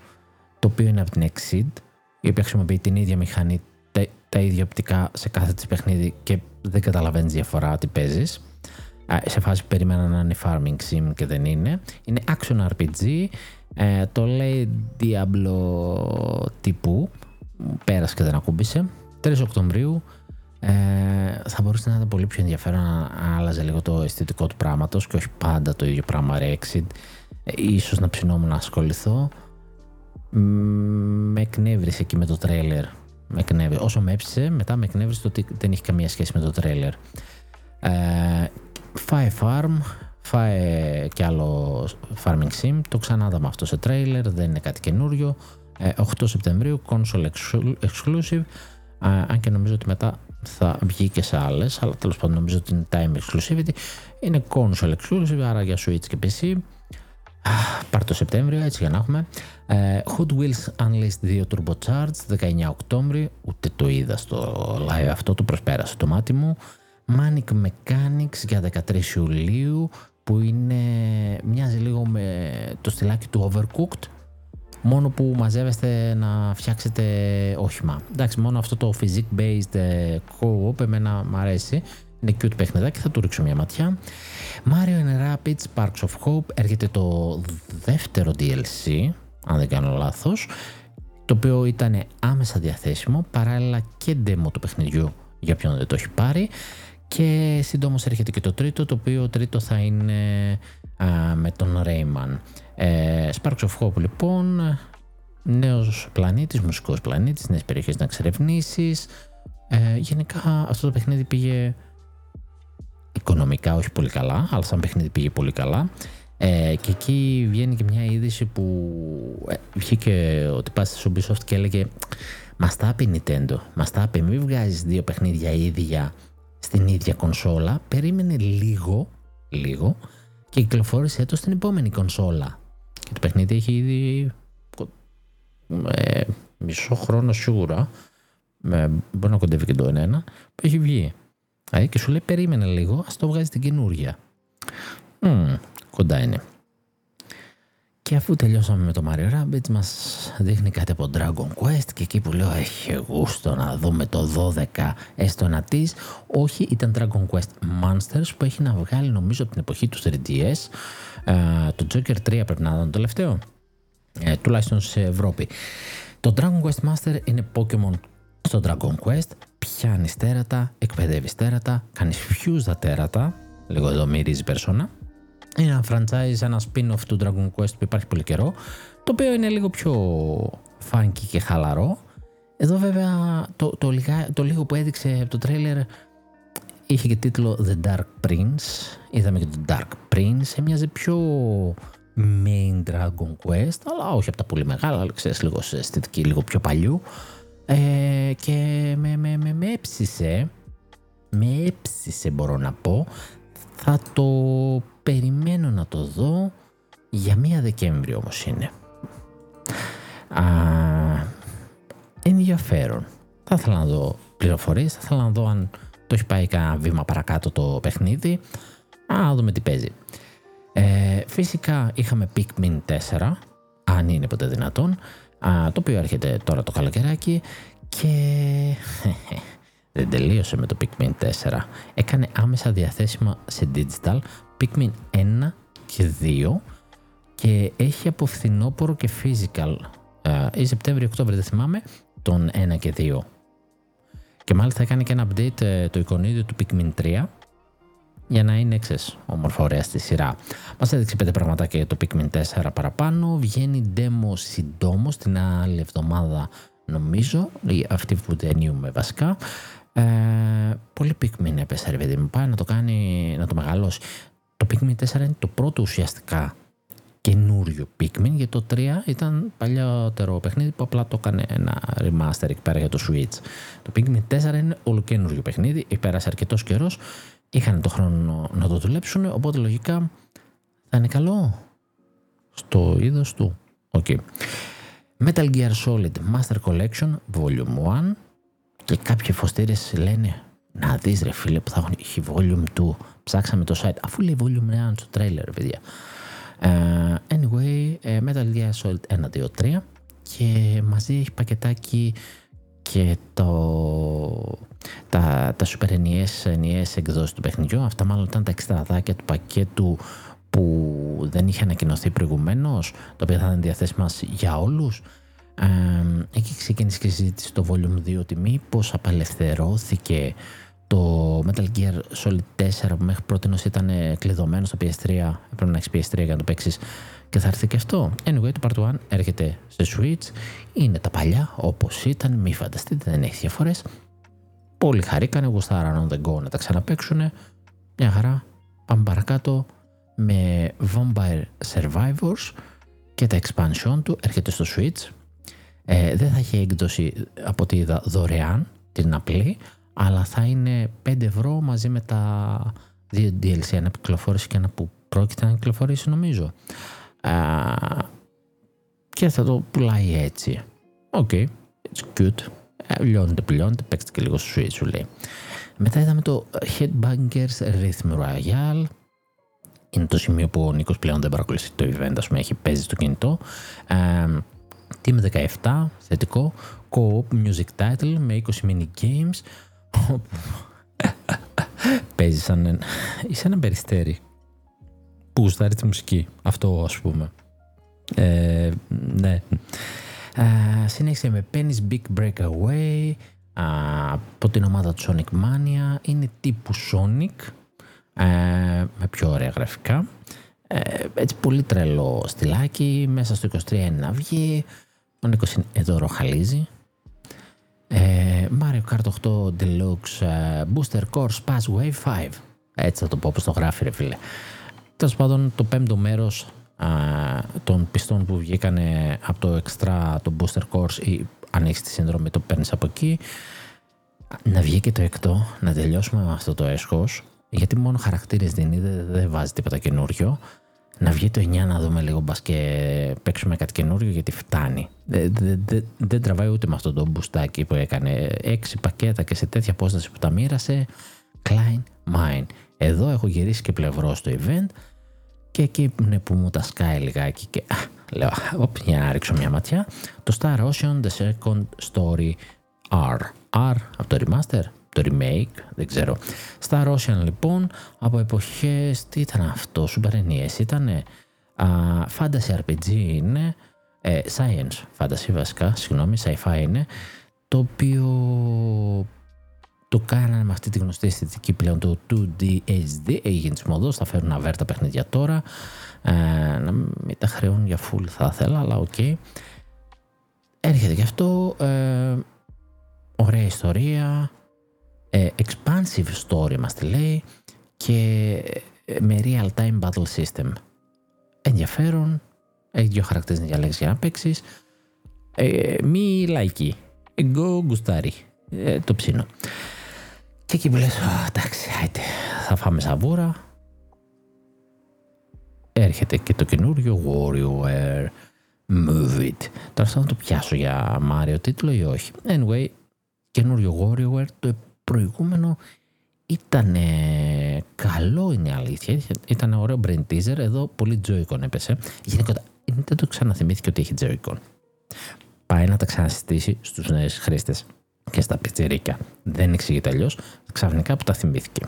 το οποίο είναι από την Exceed η οποία χρησιμοποιεί την ίδια μηχανή τα, τα ίδια οπτικά σε κάθε της παιχνίδι και δεν καταλαβαίνεις διαφορά τι παίζεις. Σε φάση που περίμενα να είναι farming sim και δεν είναι. Είναι action RPG, ε, το λέει Diablo τύπου, πέρασε και δεν ακούμπησε. 3 Οκτωβρίου ε, θα μπορούσε να ήταν πολύ πιο ενδιαφέρον να άλλαζε λίγο το αισθητικό του πράγματος και όχι πάντα το ίδιο πράγμα Rexit. Ε, ίσως να ψινόμουν να ασχοληθώ. Με εκνεύρισε εκεί με το τρέλερ. Με εκνεύρισε. Όσο με έψησε, μετά με εκνεύρισε το ότι δεν έχει καμία σχέση με το τρέλερ. Ε, Φάε Farm, φάε και άλλο Farming Sim, το ξανά είδαμε αυτό σε τρέιλερ, δεν είναι κάτι καινούριο. 8 ε, Σεπτεμβρίου, console exclusive, αν και νομίζω ότι μετά θα βγει και σε άλλες, αλλά τέλος πάντων νομίζω ότι είναι time exclusivity. Είναι console exclusive, άρα για Switch και PC. Πάρ το Σεπτέμβριο, έτσι για να έχουμε. Ε, Hot Wheels Unleashed 2 Turbocharged, 19 Οκτώβρη. Ούτε το είδα στο live αυτό, το προσπέρασε το μάτι μου. Manic Mechanics για 13 Ιουλίου, που είναι, μοιάζει λίγο με το στυλάκι του Overcooked μόνο που μαζεύεστε να φτιάξετε όχημα. Εντάξει, μόνο αυτό το physics based ε, co-op εμένα μου αρέσει. Είναι cute παιχνιδάκι, θα του ρίξω μια ματιά. Mario and Rabbids Sparks of Hope έρχεται το δεύτερο DLC, αν δεν κάνω λάθος, το οποίο ήταν άμεσα διαθέσιμο, παράλληλα και demo του παιχνιδιού για ποιον δεν το έχει πάρει. Και σύντομος έρχεται και το τρίτο, το οποίο τρίτο θα είναι με τον Rayman. Ε, Sparks of Hope λοιπόν, νέος πλανήτης, μουσικός πλανήτης, νέες περιοχές να εξερευνήσεις. Ε, γενικά αυτό το παιχνίδι πήγε οικονομικά όχι πολύ καλά, αλλά σαν παιχνίδι πήγε πολύ καλά. Ε, και εκεί βγαίνει και μια είδηση που ε, βγήκε ότι πας στη Ubisoft και έλεγε Μας τα πει Nintendo, μας τα πει, μην βγάζεις δύο παιχνίδια ίδια στην ίδια κονσόλα, περίμενε λίγο, λίγο και κυκλοφόρησε το στην επόμενη κονσόλα. Και το παιχνίδι έχει ήδη ε, μισό χρόνο σίγουρα, ε, μπορεί να κοντεύει και το ένα, που έχει βγει. Ε, και σου λέει περίμενε λίγο, ας το βγάζει την καινούρια. Mm, κοντά είναι. Και αφού τελειώσαμε με το Mario Rabbids μας δείχνει κάτι από Dragon Quest και εκεί που λέω έχει γούστο να δούμε το 12 έστω ένα της όχι ήταν Dragon Quest Monsters που έχει να βγάλει νομίζω από την εποχή του 3DS ες, το Joker 3 πρέπει να ήταν το τελευταίο. Ε, τουλάχιστον σε Ευρώπη. Το Dragon Quest Master είναι Pokemon στο Dragon Quest. Πιάνεις τέρατα, εκπαιδεύεις τέρατα κάνεις fuse τα τέρατα. Λίγο εδώ μυρίζει περσόνα. είναι ένα franchise, ένα spin-off του Dragon Quest που υπάρχει πολύ καιρό, το οποίο είναι λίγο πιο funky και χαλαρό. Εδώ βέβαια το, το, το λίγο που έδειξε από το τρέλερ είχε και τίτλο The Dark Prince. Είδαμε και το Dark Prince. Έμοιαζε πιο main Dragon Quest, αλλά όχι από τα πολύ μεγάλα, αλλά ξέρεις λίγο σε αισθητική, λίγο πιο παλιού. Ε, και με, με, με, με έψησε, με έψησε μπορώ να πω, θα το περιμένω να το δω για μία Δεκέμβρη όμως είναι. Α, ενδιαφέρον. Θα ήθελα να δω πληροφορίες, θα ήθελα να δω αν το έχει πάει κανένα βήμα παρακάτω το παιχνίδι. Α, δούμε τι παίζει. Ε, φυσικά είχαμε Pikmin 4, αν είναι ποτέ δυνατόν, α, το οποίο έρχεται τώρα το καλοκαιράκι και δεν τελείωσε με το Pikmin 4. Έκανε άμεσα διαθέσιμα σε digital Pikmin 1 και 2 και έχει από φθινόπωρο και physical ε, ή Σεπτέμβριο-Οκτώβριο δεν θυμάμαι τον 1 και 2 και μάλιστα έκανε και ένα update ε, το εικονίδιο του Pikmin 3 για να είναι εξές όμορφα ωραία στη σειρά. Μας έδειξε πέντε πραγματάκια για το Pikmin 4 παραπάνω. Βγαίνει demo συντόμως την άλλη εβδομάδα νομίζω, αυτή που δεν βασικά. Ε, πολύ Pikmin έπεσε ρε παιδί μου, πάει να το κάνει, να το μεγαλώσει. Το Pikmin 4 είναι το πρώτο ουσιαστικά καινούριο Pikmin γιατί το 3 ήταν παλιότερο παιχνίδι που απλά το έκανε ένα remaster εκεί πέρα για το Switch. Το Pikmin 4 είναι ολοκένουργιο παιχνίδι, πέρασε αρκετός καιρός, είχαν το χρόνο να το δουλέψουν, οπότε λογικά θα είναι καλό στο είδος του. Okay. Metal Gear Solid Master Collection Volume 1 και κάποιοι φωστήρες λένε να δεις ρε φίλε που θα έχει Volume 2 Ψάξαμε το site, αφού λέει volume 1 στο trailer, παιδιά. Uh, anyway, uh, Metal Gear Solid 1, 2, 3 και μαζί έχει πακετάκι και το, τα, τα super ενιαίες, ενιαίες εκδόσεις του παιχνιδιού. Αυτά μάλλον ήταν τα εξτραδάκια του πακέτου που δεν είχε ανακοινωθεί προηγουμένως, το οποίο θα ήταν διαθέσιμα για όλους. Ε, εκεί ξεκίνησε και η συζήτηση στο Volume 2 ότι μήπως απελευθερώθηκε το Metal Gear Solid 4 που μέχρι πρώτη ήταν κλειδωμένο στο PS3, έπρεπε να έχεις PS3 για να το παίξεις και θα έρθει και αυτό. Anyway, το Part 1 έρχεται σε Switch, είναι τα παλιά όπως ήταν, μη φανταστείτε, δεν έχει διαφορές. Πολύ χαρήκανε, γουστάραν on the go να τα ξαναπέξουν. Μια χαρά, πάμε παρακάτω με Vampire Survivors και τα expansion του έρχεται στο Switch. Ε, δεν θα έχει έκδοση από ό,τι είδα δωρεάν την απλή, αλλά θα είναι 5 ευρώ μαζί με τα δύο DLC, ένα που κυκλοφόρησε και ένα που πρόκειται να κυκλοφορήσει νομίζω. Α, και θα το πουλάει έτσι. Οκ, okay, it's cute. Ε, λιώνεται, πλειώνεται, παίξτε και λίγο σου, σου λέει. Μετά είδαμε το Headbangers Rhythm Royale. είναι το σημείο που ο Νίκος πλέον δεν παρακολουθεί το event, ας πούμε, έχει παίζει στο κινητό. Ε, Team 17, θετικό. Co-op music title με 20 mini games. Παίζει σαν, είσαι ένα περιστέρι που γουστάρει τη μουσική. Αυτό ας πούμε. Ε, ναι. Ε, συνέχισε με Penny's Big Breakaway από την ομάδα του Sonic Mania. Είναι τύπου Sonic ε, με πιο ωραία γραφικά. Ε, έτσι πολύ τρελό στυλάκι. Μέσα στο 23 είναι να βγει. Ο Νίκος είναι εδώ ροχαλίζει. Ε, Mario Kart 8 Deluxe ε, Booster Core Spaz Wave 5. Έτσι θα το πω όπως το γράφει ρε φίλε. Τέλος πάντων το πέμπτο μέρος α, των πιστών που βγήκανε από το extra, το booster course ή αν έχεις τη σύνδρομη το παίρνεις από εκεί να βγει και το εκτό, να τελειώσουμε με αυτό το έσχος γιατί μόνο χαρακτήρες δίνει, δεν, δεν βάζει τίποτα καινούριο να βγει το 9 να δούμε λίγο μπας και παίξουμε κάτι καινούριο γιατί φτάνει. Δεν, δεν, δεν τραβάει ούτε με αυτό το μπουστάκι που έκανε. Έξι πακέτα και σε τέτοια απόσταση που τα μοίρασε. Klein Mine. Εδώ έχω γυρίσει και πλευρό στο event και εκεί είναι που μου τα σκάει λιγάκι και α, λέω οπ, για να ρίξω μια ματιά. Το Star Ocean The Second Story R. R από το remaster, το remake, δεν ξέρω. Star Ocean λοιπόν από εποχές, τι ήταν αυτό, Super NES ήτανε, Fantasy RPG είναι, ε, Science Fantasy βασικά, συγγνώμη, sci-fi είναι, το οποίο το κάνανε με αυτή τη γνωστή αισθητική πλέον το 2D HD, έγινε της μοδός, θα φέρουν αβέρτα παιχνίδια τώρα, ε, να μην τα χρεώνουν για full θα ήθελα, αλλά οκ. Okay. Έρχεται και αυτό, ε, ωραία ιστορία, ε, expansive story μας τη λέει και ε, με real time battle system. Ενδιαφέρον, έχει δύο χαρακτήρες να διαλέξεις για να παίξεις, ε, μη λαϊκή, εγώ γουστάρι, ε, το ψήνω. Και εκεί που λες, εντάξει, θα φάμε σαβούρα. Έρχεται και το καινούριο WarioWare Move It. Τώρα θα το πιάσω για Mario τίτλο ή όχι. Anyway, καινούριο WarioWare, το προηγούμενο ήταν καλό είναι η αλήθεια. Ήταν ωραίο brain teaser. Εδώ πολύ Joy-Con έπεσε. Γενικότερα, δεν το ξαναθυμήθηκε ότι έχει Joy-Con. Πάει να τα ξανασυστήσει στους νέους χρήστες και στα πιτσιρίκια. Δεν εξηγείται αλλιώ. Ξαφνικά που τα θυμήθηκε.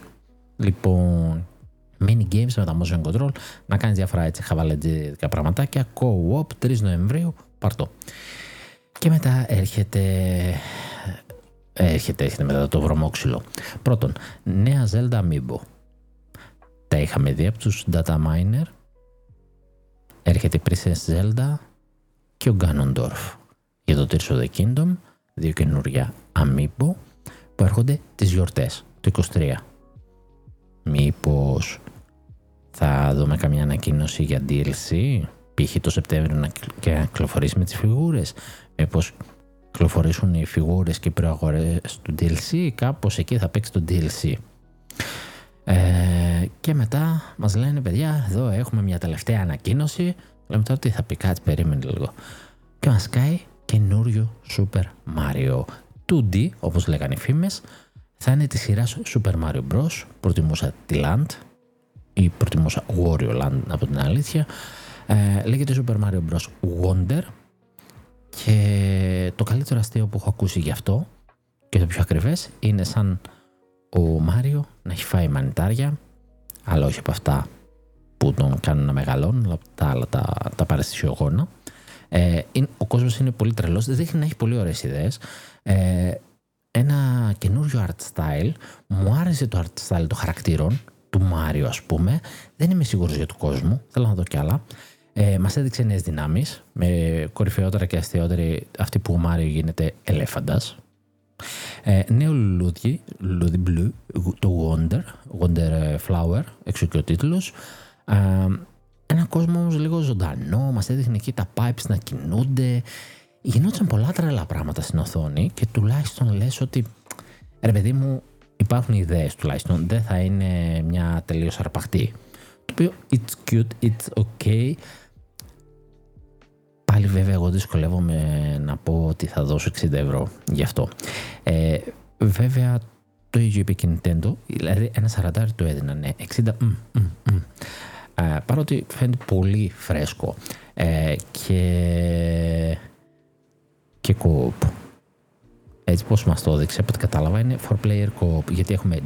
Λοιπόν, mini games με τα motion control, να κάνεις διάφορα έτσι χαβαλετζίδικα πραγματάκια. Co-op 3 Νοεμβρίου, πάρτο. Και μετά έρχεται. Έρχεται, έρχεται μετά το βρωμόξυλο. Πρώτον, νέα Zelda Amiibo. Τα είχαμε δει από τους Data Miner. Έρχεται η Princess Zelda και ο Ganondorf. Για το Tears of the Kingdom, δύο καινούργια Amiibo που έρχονται τις γιορτές του 23. Μήπως θα δούμε καμιά ανακοίνωση για DLC, π.χ. το Σεπτέμβριο να, και να κυκλοφορήσει με τις φιγούρες. Μήπως κυκλοφορήσουν οι φιγούρες και οι προαγορές του DLC, κάπως εκεί θα παίξει το DLC. Ε, και μετά μας λένε παιδιά εδώ έχουμε μια τελευταία ανακοίνωση λέμε τώρα τι θα πει κάτι περίμενε λίγο και μας κάει καινούριο Super Mario 2D, όπως λέγανε οι φήμες, θα είναι της σειράς Super Mario Bros. Προτιμούσα τη Land ή προτιμούσα Wario Land από την αλήθεια. Ε, λέγεται Super Mario Bros. Wonder και το καλύτερο αστείο που έχω ακούσει γι' αυτό και το πιο ακριβές είναι σαν ο Μάριο να έχει φάει μανιτάρια αλλά όχι από αυτά που τον κάνουν να μεγαλώνουν αλλά τα άλλα τα, τα παρεστησιογόνα ε, ο κόσμος είναι πολύ τρελός, δείχνει να έχει πολύ ωραίες ιδέες. Ε, ένα καινούριο art style, μου άρεσε το art style των χαρακτήρων, του Μάριο ας πούμε, δεν είμαι σίγουρος για του κόσμου, θέλω να δω κι άλλα. Ε, μας έδειξε νέες δυνάμεις, με κορυφαιότερα και αστείωτερη αυτή που ο Μάριο γίνεται ελέφαντας. Ε, νέο λουλούδι, λουλούδι blue, το Wonder, Wonder Flower, έξω και ο τίτλος. Ε, ένα κόσμο όμως λίγο ζωντανό, μας έδειχνε εκεί τα pipes να κινούνται. Γινόταν πολλά τρελά πράγματα στην οθόνη και τουλάχιστον λες ότι ρε παιδί μου υπάρχουν ιδέες τουλάχιστον, δεν θα είναι μια τελείως αρπαχτή. Το οποίο it's cute, it's okay. Πάλι βέβαια εγώ δυσκολεύομαι να πω ότι θα δώσω 60 ευρώ γι' αυτό. Ε, βέβαια το ίδιο είπε και Nintendo, δηλαδή ένα 40 το έδιναν, ναι, 60, mm, mm, mm. Ε, παρότι φαίνεται πολύ φρέσκο ε, και, και co-op. Έτσι πώς μας το έδειξε, από ό,τι κατάλαβα είναι 4-player co-op, γιατί έχουμε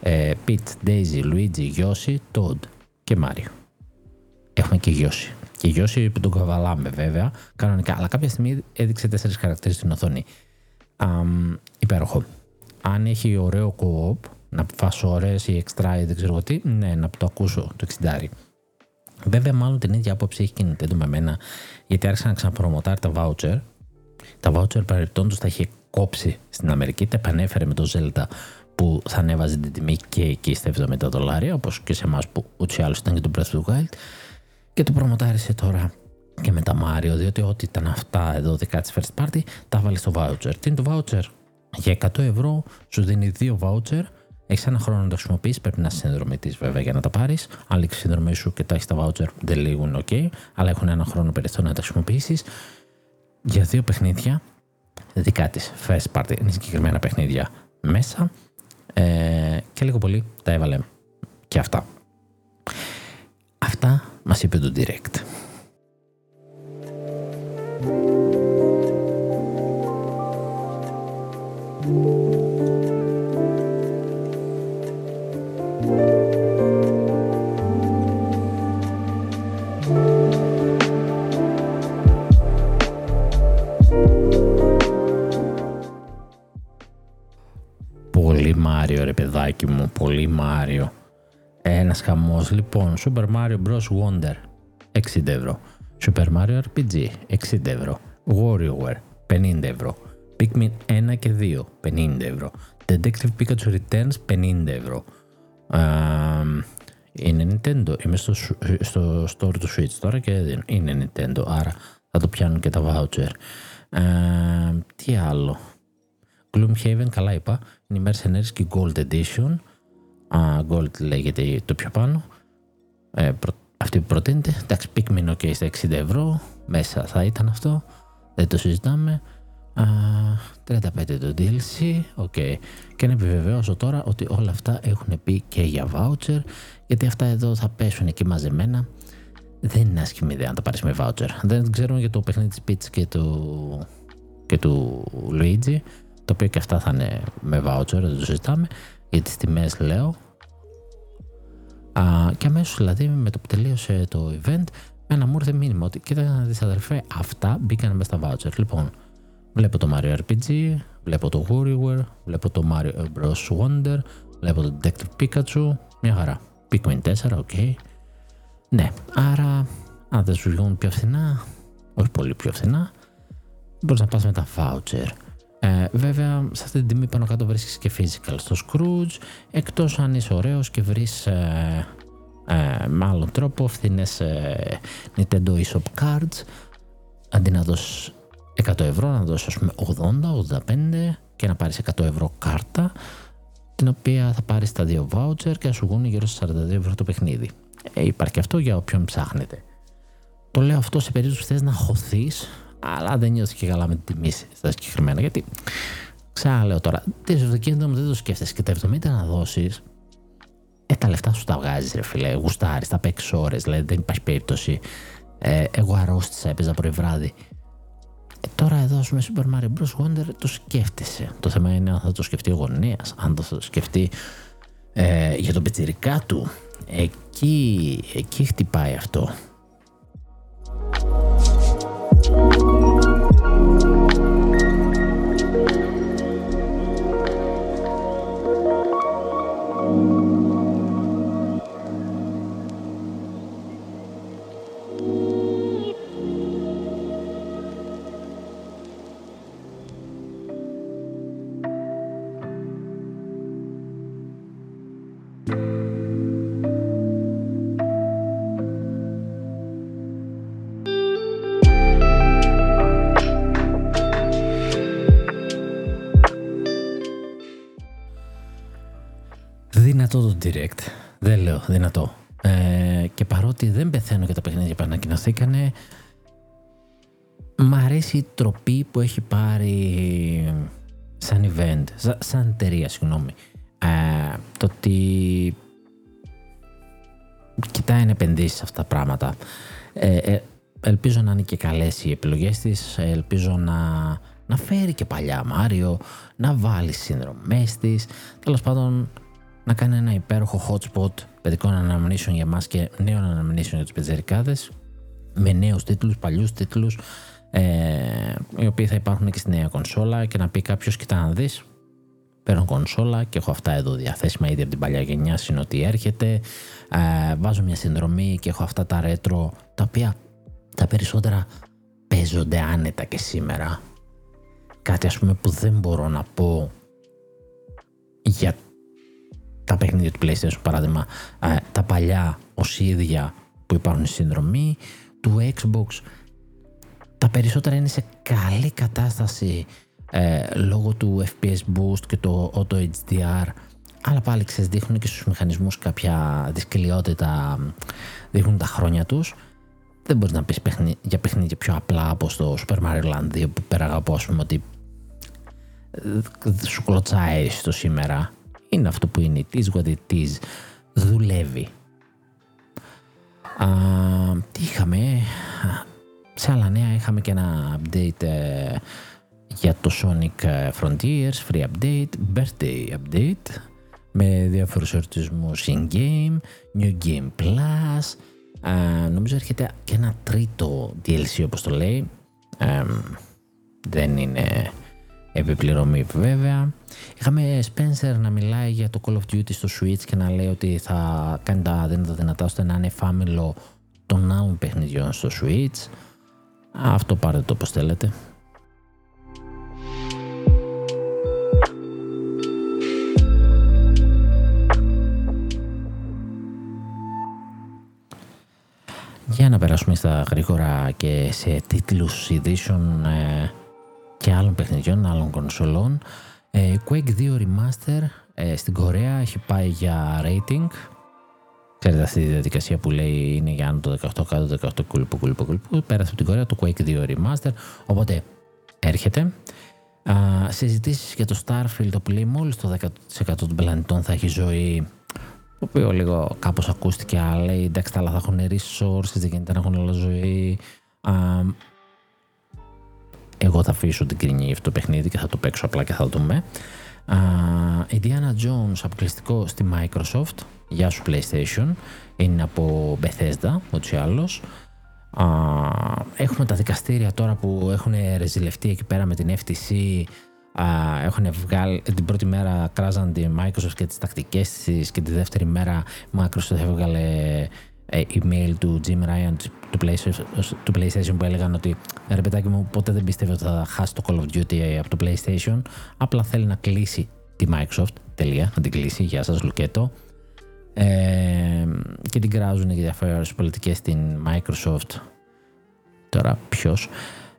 ε, Pete, Daisy, Luigi, Yoshi, Todd και Mario. Έχουμε και Yoshi. Και Yoshi που τον καβαλάμε βέβαια, κανονικά, αλλά κάποια στιγμή έδειξε τέσσερις χαρακτήρες στην οθόνη. Um, υπέροχο. Αν έχει ωραίο co-op, να φας ώρες ή extra ή δεν ξέρω τι, ναι, να το ακούσω το 60. Βέβαια, μάλλον την ίδια άποψη έχει και η Nintendo με μένα, γιατί άρχισαν να ξαναπρομοτάρει τα voucher. Τα voucher παρεπτόντω τα είχε κόψει στην Αμερική, τα επανέφερε με το Zelda που θα ανέβαζε την τιμή και εκεί στα 70 δολάρια, όπως και σε εμάς που ούτως ή άλλως ήταν και το Breath of the Wild. Και το προμοτάρισε τώρα και με τα Mario, διότι ό,τι ήταν αυτά εδώ δικά της first party, τα βάλει στο voucher. Τι είναι το voucher? Για 100 ευρώ σου δίνει δύο voucher έχεις ένα χρόνο να το χρησιμοποιήσεις, πρέπει να είσαι συνδρομητής βέβαια για να τα πάρεις. Αν λήξει η συνδρομή σου και τα έχεις τα voucher, δεν λήγουν OK, αλλά έχουν ένα χρόνο περιθώριο να τα χρησιμοποιήσεις. Για δύο παιχνίδια, δικά της first party, είναι συγκεκριμένα παιχνίδια μέσα ε, και λίγο πολύ τα έβαλε και αυτά. Αυτά μας είπε το Direct. παιδάκι μου, πολύ Μάριο. Ένα χαμό. Λοιπόν, Super Mario Bros. Wonder 60 ευρώ. Super Mario RPG 60 ευρώ. WarioWare 50 ευρώ. Pikmin 1 και 2 50 ευρώ. Detective Pikachu Returns 50 ευρώ. είναι Nintendo. Είμαι στο, στο store του Switch τώρα και είναι Nintendo. Άρα θα το πιάνουν και τα voucher. τι άλλο. Gloomhaven, καλά είπα. Είναι η Mercenaries και Gold Edition. Α, Gold λέγεται το πιο πάνω. Ε, αυτή που προτείνεται. Εντάξει, Pikmin ok στα 60 ευρώ. Μέσα θα ήταν αυτό. Δεν το συζητάμε. Α, 35 το DLC. Okay. Και να επιβεβαιώσω τώρα ότι όλα αυτά έχουν πει και για voucher. Γιατί αυτά εδώ θα πέσουν εκεί μαζεμένα. Δεν είναι άσχημη ιδέα να τα πάρεις με voucher. Δεν ξέρουμε για το παιχνίδι της Peach και του, και του Luigi το οποίο και αυτά θα είναι με voucher, δεν το συζητάμε, για τις τιμές λέω. Α, και αμέσως δηλαδή με το που τελείωσε το event, ένα μου ήρθε μήνυμα ότι κοίτα να δεις αδερφέ, αυτά μπήκαν μέσα στα voucher. Λοιπόν, βλέπω το Mario RPG, βλέπω το WarioWare, βλέπω το Mario Bros. Wonder, βλέπω το Detective Pikachu, μια χαρά. Pikmin 4, οκ. Okay. Ναι, άρα αν δεν σου βγουν πιο φθηνά, όχι πολύ πιο φθηνά, μπορείς να πας με τα voucher. Ε, βέβαια, σε αυτή την τιμή πάνω κάτω βρίσκεις και physical στο Scrooge, εκτός αν είσαι ωραίος και βρεις ε, ε, με άλλον τρόπο φθηνές ε, Nintendo eShop cards, αντί να δώσεις 100 ευρώ, να δώσεις ας πούμε 80, 85 και να πάρεις 100 ευρώ κάρτα, την οποία θα πάρεις τα δύο voucher και θα σου βγουν γύρω στα 42 ευρώ το παιχνίδι. Ε, υπάρχει αυτό για όποιον ψάχνετε. Το λέω αυτό σε περίπτωση που θες να χωθείς αλλά δεν νιώθει και καλά με την τιμή στα συγκεκριμένα. Γιατί ξαναλέω τώρα, τι Αυτοκίνητο μου δεν το σκέφτεσαι και τα 70 να δώσεις. Ε, τα λεφτά σου τα βγάζεις, ρε φίλε. Γουστάρεις, τα παίξεις ώρες, δηλαδή δεν υπάρχει περίπτωση. Ε, εγώ αρρώστησα, έπαιζα πρωί βράδυ. Ε, τώρα εδώ, με Super Mario Bros. Wonder το σκέφτεσαι. Το θέμα είναι αν θα το σκεφτεί ο γονέας, αν θα το σκεφτεί ε, για τον πετσυρικά του. Εκεί, εκεί χτυπάει αυτό. Direct. Δεν λέω δυνατό. Ε, και παρότι δεν πεθαίνω και τα παιχνίδια που ανακοινωθήκανε, μ' αρέσει η τροπή που έχει πάρει σαν event, σαν, εταιρεία, συγγνώμη. Ε, το ότι κοιτάει να επενδύσει σε αυτά τα πράγματα. Ε, ε, ελπίζω να είναι και καλές οι επιλογές της, ελπίζω να, να φέρει και παλιά Μάριο, να βάλει συνδρομές της, τέλος πάντων να κάνει ένα υπέροχο hotspot παιδικών αναμνήσεων για μας και νέων αναμνήσεων για τους πεζερικάδες με νέους τίτλους, παλιούς τίτλους ε, οι οποίοι θα υπάρχουν και στη νέα κονσόλα και να πει κάποιος κοιτά να δεις παίρνω κονσόλα και έχω αυτά εδώ διαθέσιμα ήδη από την παλιά γενιά συν ότι έρχεται. Ε, βάζω μια συνδρομή και έχω αυτά τα ρέτρο τα οποία τα περισσότερα παίζονται άνετα και σήμερα. Κάτι ας πούμε που δεν μπορώ να πω για τα παιχνίδια του PlayStation παράδειγμα ε, τα παλιά ως ίδια που υπάρχουν στη συνδρομή του Xbox τα περισσότερα είναι σε καλή κατάσταση ε, λόγω του FPS boost και το auto HDR αλλά πάλι ξέρεις δείχνουν και στους μηχανισμούς κάποια δυσκολιότητα δείχνουν τα χρόνια τους. Δεν μπορείς να πεις για παιχνίδια πιο απλά από στο Super Mario Land 2 που πέρα αγαπώ πούμε ότι ε, σου κλωτσάει στο σήμερα είναι αυτό που είναι. It is what it is. Δουλεύει. Α, τι είχαμε; Σε άλλα νέα είχαμε και ένα update ε, για το Sonic ε, Frontiers, free update, birthday update με διάφορους ερωτισμούς in-game, new game plus. Ε, νομίζω έρχεται και ένα τρίτο DLC όπως το λέει. Δεν είναι επιπληρωμή βέβαια. Είχαμε Spencer να μιλάει για το Call of Duty στο Switch και να λέει ότι θα κάνει τα δύνατα δυνατά ώστε να είναι φάμιλο των άλλων παιχνιδιών στο Switch. Αυτό πάρετε το όπως θέλετε. Για να περάσουμε στα γρήγορα και σε τίτλους ειδήσεων ε, και άλλων παιχνιδιών, άλλων κονσολών. Ε, Quake 2 Remaster ε, στην Κορέα έχει πάει για rating. Ξέρετε αυτή τη διαδικασία που λέει είναι για άνω το 18 κάτω το 18 κουλπού κουλπού κουλπού. Πέρασε από την Κορέα το Quake 2 Remaster. Οπότε έρχεται. Α, συζητήσεις για το Starfield που λέει μόλις το 10% των πλανητών θα έχει ζωή το οποίο λίγο κάπως ακούστηκε, αλλά λέει εντάξει, τα άλλα θα έχουν resources, δεν γίνεται να έχουν όλα ζωή. Α, εγώ θα αφήσω την κρινή αυτό το παιχνίδι και θα το παίξω απλά και θα το δούμε. Uh, Indiana Jones αποκλειστικό στη Microsoft. Γεια σου PlayStation. Είναι από Bethesda, ούτως ή άλλως. Uh, έχουμε τα δικαστήρια τώρα που έχουν ρεζιλευτεί εκεί πέρα με την FTC έχουν βγάλει την πρώτη μέρα κράζαν τη Microsoft και τις τακτικές της και τη δεύτερη μέρα Microsoft έβγαλε ε, email του Jim Ryan του PlayStation, του PlayStation που έλεγαν ότι ρε παιδάκι μου ποτέ δεν πιστεύω ότι θα χάσει το Call of Duty από το PlayStation. Απλά θέλει να κλείσει τη Microsoft. Τελεία, να την κλείσει, γεια σας Λουκέτο. Ε, και την κράζουν για διάφορες πολιτικές στην Microsoft. Τώρα ποιος.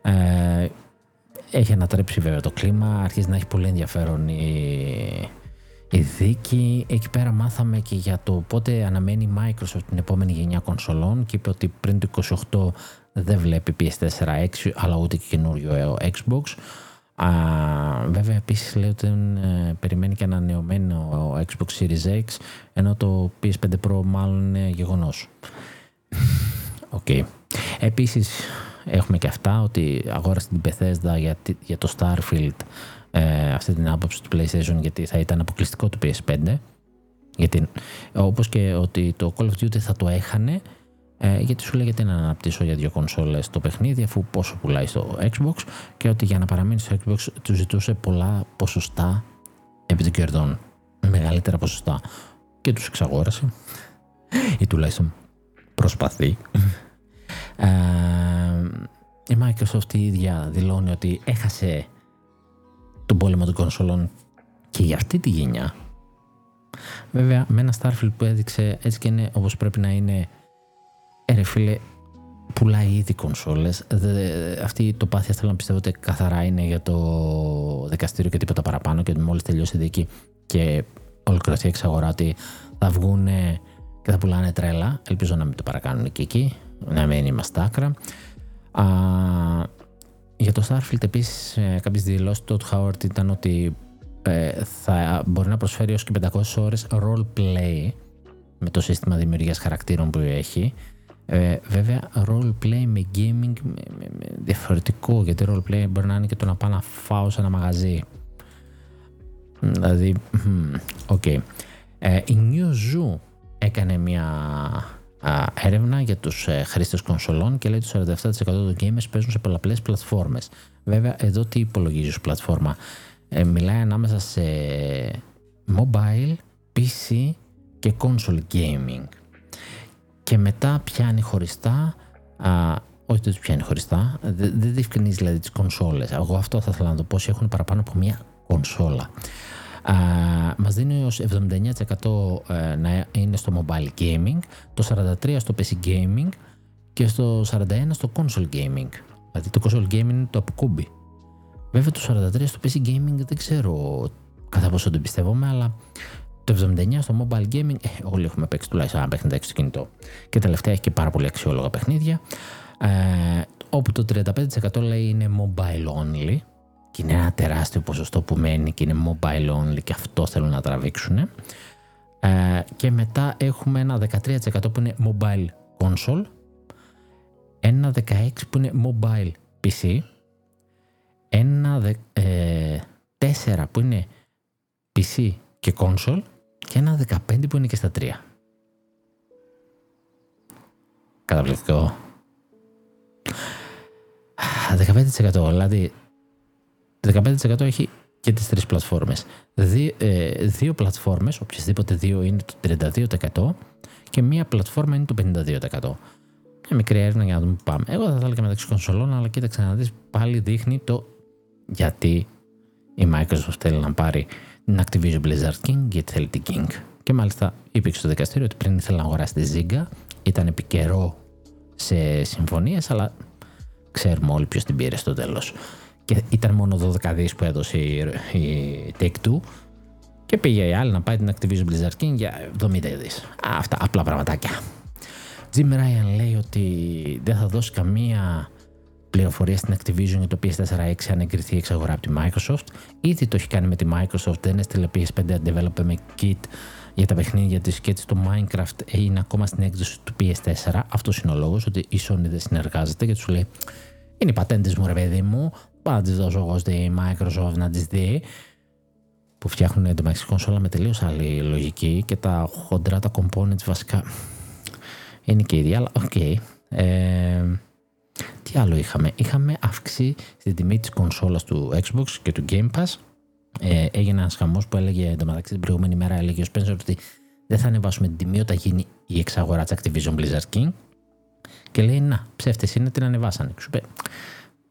Ε, έχει ανατρέψει βέβαια το κλίμα, αρχίζει να έχει πολύ ενδιαφέρον η, η δίκη. Εκεί πέρα μάθαμε και για το πότε αναμένει η Microsoft την επόμενη γενιά κονσολών και είπε ότι πριν το 28 δεν βλέπει PS4 X αλλά ούτε και καινούριο Xbox. Α, βέβαια επίσης λέει ότι ε, περιμένει και ανανεωμένο Xbox Series X ενώ το PS5 Pro μάλλον είναι γεγονός. Οκ. Okay. Επίσης έχουμε και αυτά ότι αγόρασε την Bethesda για, για το Starfield ε, αυτή την άποψη του PlayStation γιατί θα ήταν αποκλειστικό του PS5 γιατί, όπως και ότι το Call of Duty θα το έχανε ε, γιατί σου λέει τι να αναπτύσσω για δύο κονσόλες το παιχνίδι αφού πόσο πουλάει στο Xbox και ότι για να παραμείνει στο Xbox του ζητούσε πολλά ποσοστά επί των κερδών. Μεγαλύτερα ποσοστά. Και τους εξαγόρασε. Ή τουλάχιστον προσπαθεί. Ε, η Microsoft η ίδια δηλώνει ότι έχασε τον πόλεμο των κονσολών και για αυτή τη γενιά. Βέβαια, με ένα Starfield που έδειξε έτσι και είναι όπως πρέπει να είναι, έρε φίλε, πουλάει ήδη κονσόλες. Αυτή το πάθη θέλω να πιστεύω ότι καθαρά είναι για το δικαστήριο και τίποτα παραπάνω και μόλις τελειώσει η δίκη και ολοκληρωθεί εξαγορά ότι θα βγουν και θα πουλάνε τρέλα. Ελπίζω να μην το παρακάνουν και εκεί, να μην είμαστε άκρα. Α, για το Starfield επίσης ε, κάποιες δηλώσεις του Howard ήταν ότι ε, θα μπορεί να προσφέρει έως και 500 ώρες role play με το σύστημα δημιουργίας χαρακτήρων που έχει. Ε, βέβαια, roleplay με gaming με, με, με διαφορετικό, γιατί roleplay μπορεί να είναι και το να πάω να φάω σε ένα μαγαζί. Δηλαδή, οκ. Okay. Ε, η Newzoo έκανε μια α, έρευνα για τους ε, χρήστες κονσολών και λέει ότι το 47% των gamers παίζουν σε πολλαπλές πλατφόρμες. Βέβαια, εδώ τι υπολογίζεις ως πλατφόρμα; Ε, μιλάει ανάμεσα σε mobile, PC και console gaming. Και μετά πιάνει χωριστά, α, όχι δεν πιάνει χωριστά, δεν, δεν διευκρινίζει δηλαδή τις κονσόλες. Εγώ αυτό θα ήθελα να το πω, έχουν παραπάνω από μια κονσόλα. Α, μας δίνει ως 79% ε, να είναι στο mobile gaming, το 43% στο PC gaming και στο 41% στο console gaming. Δηλαδή το console gaming είναι το αποκούμπι. Βέβαια το 43% στο PC gaming δεν ξέρω κατά πόσο το εμπιστεύομαι, αλλά το 79% στο mobile gaming, ε, όλοι έχουμε παίξει τουλάχιστον ένα παιχνίδι στο κινητό. Και τελευταία έχει και πάρα πολύ αξιόλογα παιχνίδια. Ε, όπου το 35% λέει είναι mobile only, και είναι ένα τεράστιο ποσοστό που μένει και είναι mobile only και αυτό θέλουν να τραβήξουν. Ε, και μετά έχουμε ένα 13% που είναι mobile console, ένα 16% που είναι mobile PC, ένα 4% που είναι PC και console και ένα 15% που είναι και στα 3. Καταπληκτικό. 15% δηλαδή 15% έχει και τις τρεις πλατφόρμες. Δύ, ε, δύο πλατφόρμες, οποιασδήποτε δύο είναι το 32% και μία πλατφόρμα είναι το 52%. Μια μικρή έρευνα για να δούμε που πάμε. Εγώ θα τα έλεγα μεταξύ κονσολών, αλλά κοίταξε να δεις πάλι δείχνει το γιατί η Microsoft θέλει να πάρει την Activision Blizzard King γιατί θέλει την King. Και μάλιστα είπε στο δικαστήριο ότι πριν ήθελε να αγοράσει τη Zynga, ήταν επικαιρό σε συμφωνίες, αλλά ξέρουμε όλοι ποιος την πήρε στο τέλος και ήταν μόνο 12 δις που έδωσε η, Take-Two και πήγε η άλλη να πάει την Activision Blizzard King για 70 δις. Αυτά απλά πραγματάκια. Jim Ryan λέει ότι δεν θα δώσει καμία πληροφορία στην Activision για το PS4 6 αν εγκριθεί η εξαγορά από τη Microsoft. Ήδη το έχει κάνει με τη Microsoft, δεν έστειλε PS5 developer με kit για τα παιχνίδια της και το Minecraft είναι ακόμα στην έκδοση του PS4. Αυτός είναι ο λόγος ότι η Sony δεν συνεργάζεται και τους λέει είναι οι πατέντες μου, ρε παιδί μου να τι δώσω εγώ στη Microsoft να τι δει που φτιάχνουν εντωμεταξύ κονσόλα με τελείως άλλη λογική και τα χοντρά τα components βασικά είναι και ίδια, αλλά οκ. Okay. Ε, τι άλλο είχαμε. Είχαμε αύξηση στην τιμή της κονσόλας του Xbox και του Game Pass. Ε, έγινε ένας χαμός που έλεγε εντωμεταξύ την προηγούμενη μέρα έλεγε ο Spencer ότι δεν θα ανεβάσουμε την τιμή όταν γίνει η εξαγορά της Activision Blizzard King. Και λέει να, ψεύτες είναι την ανεβάσανε. Σου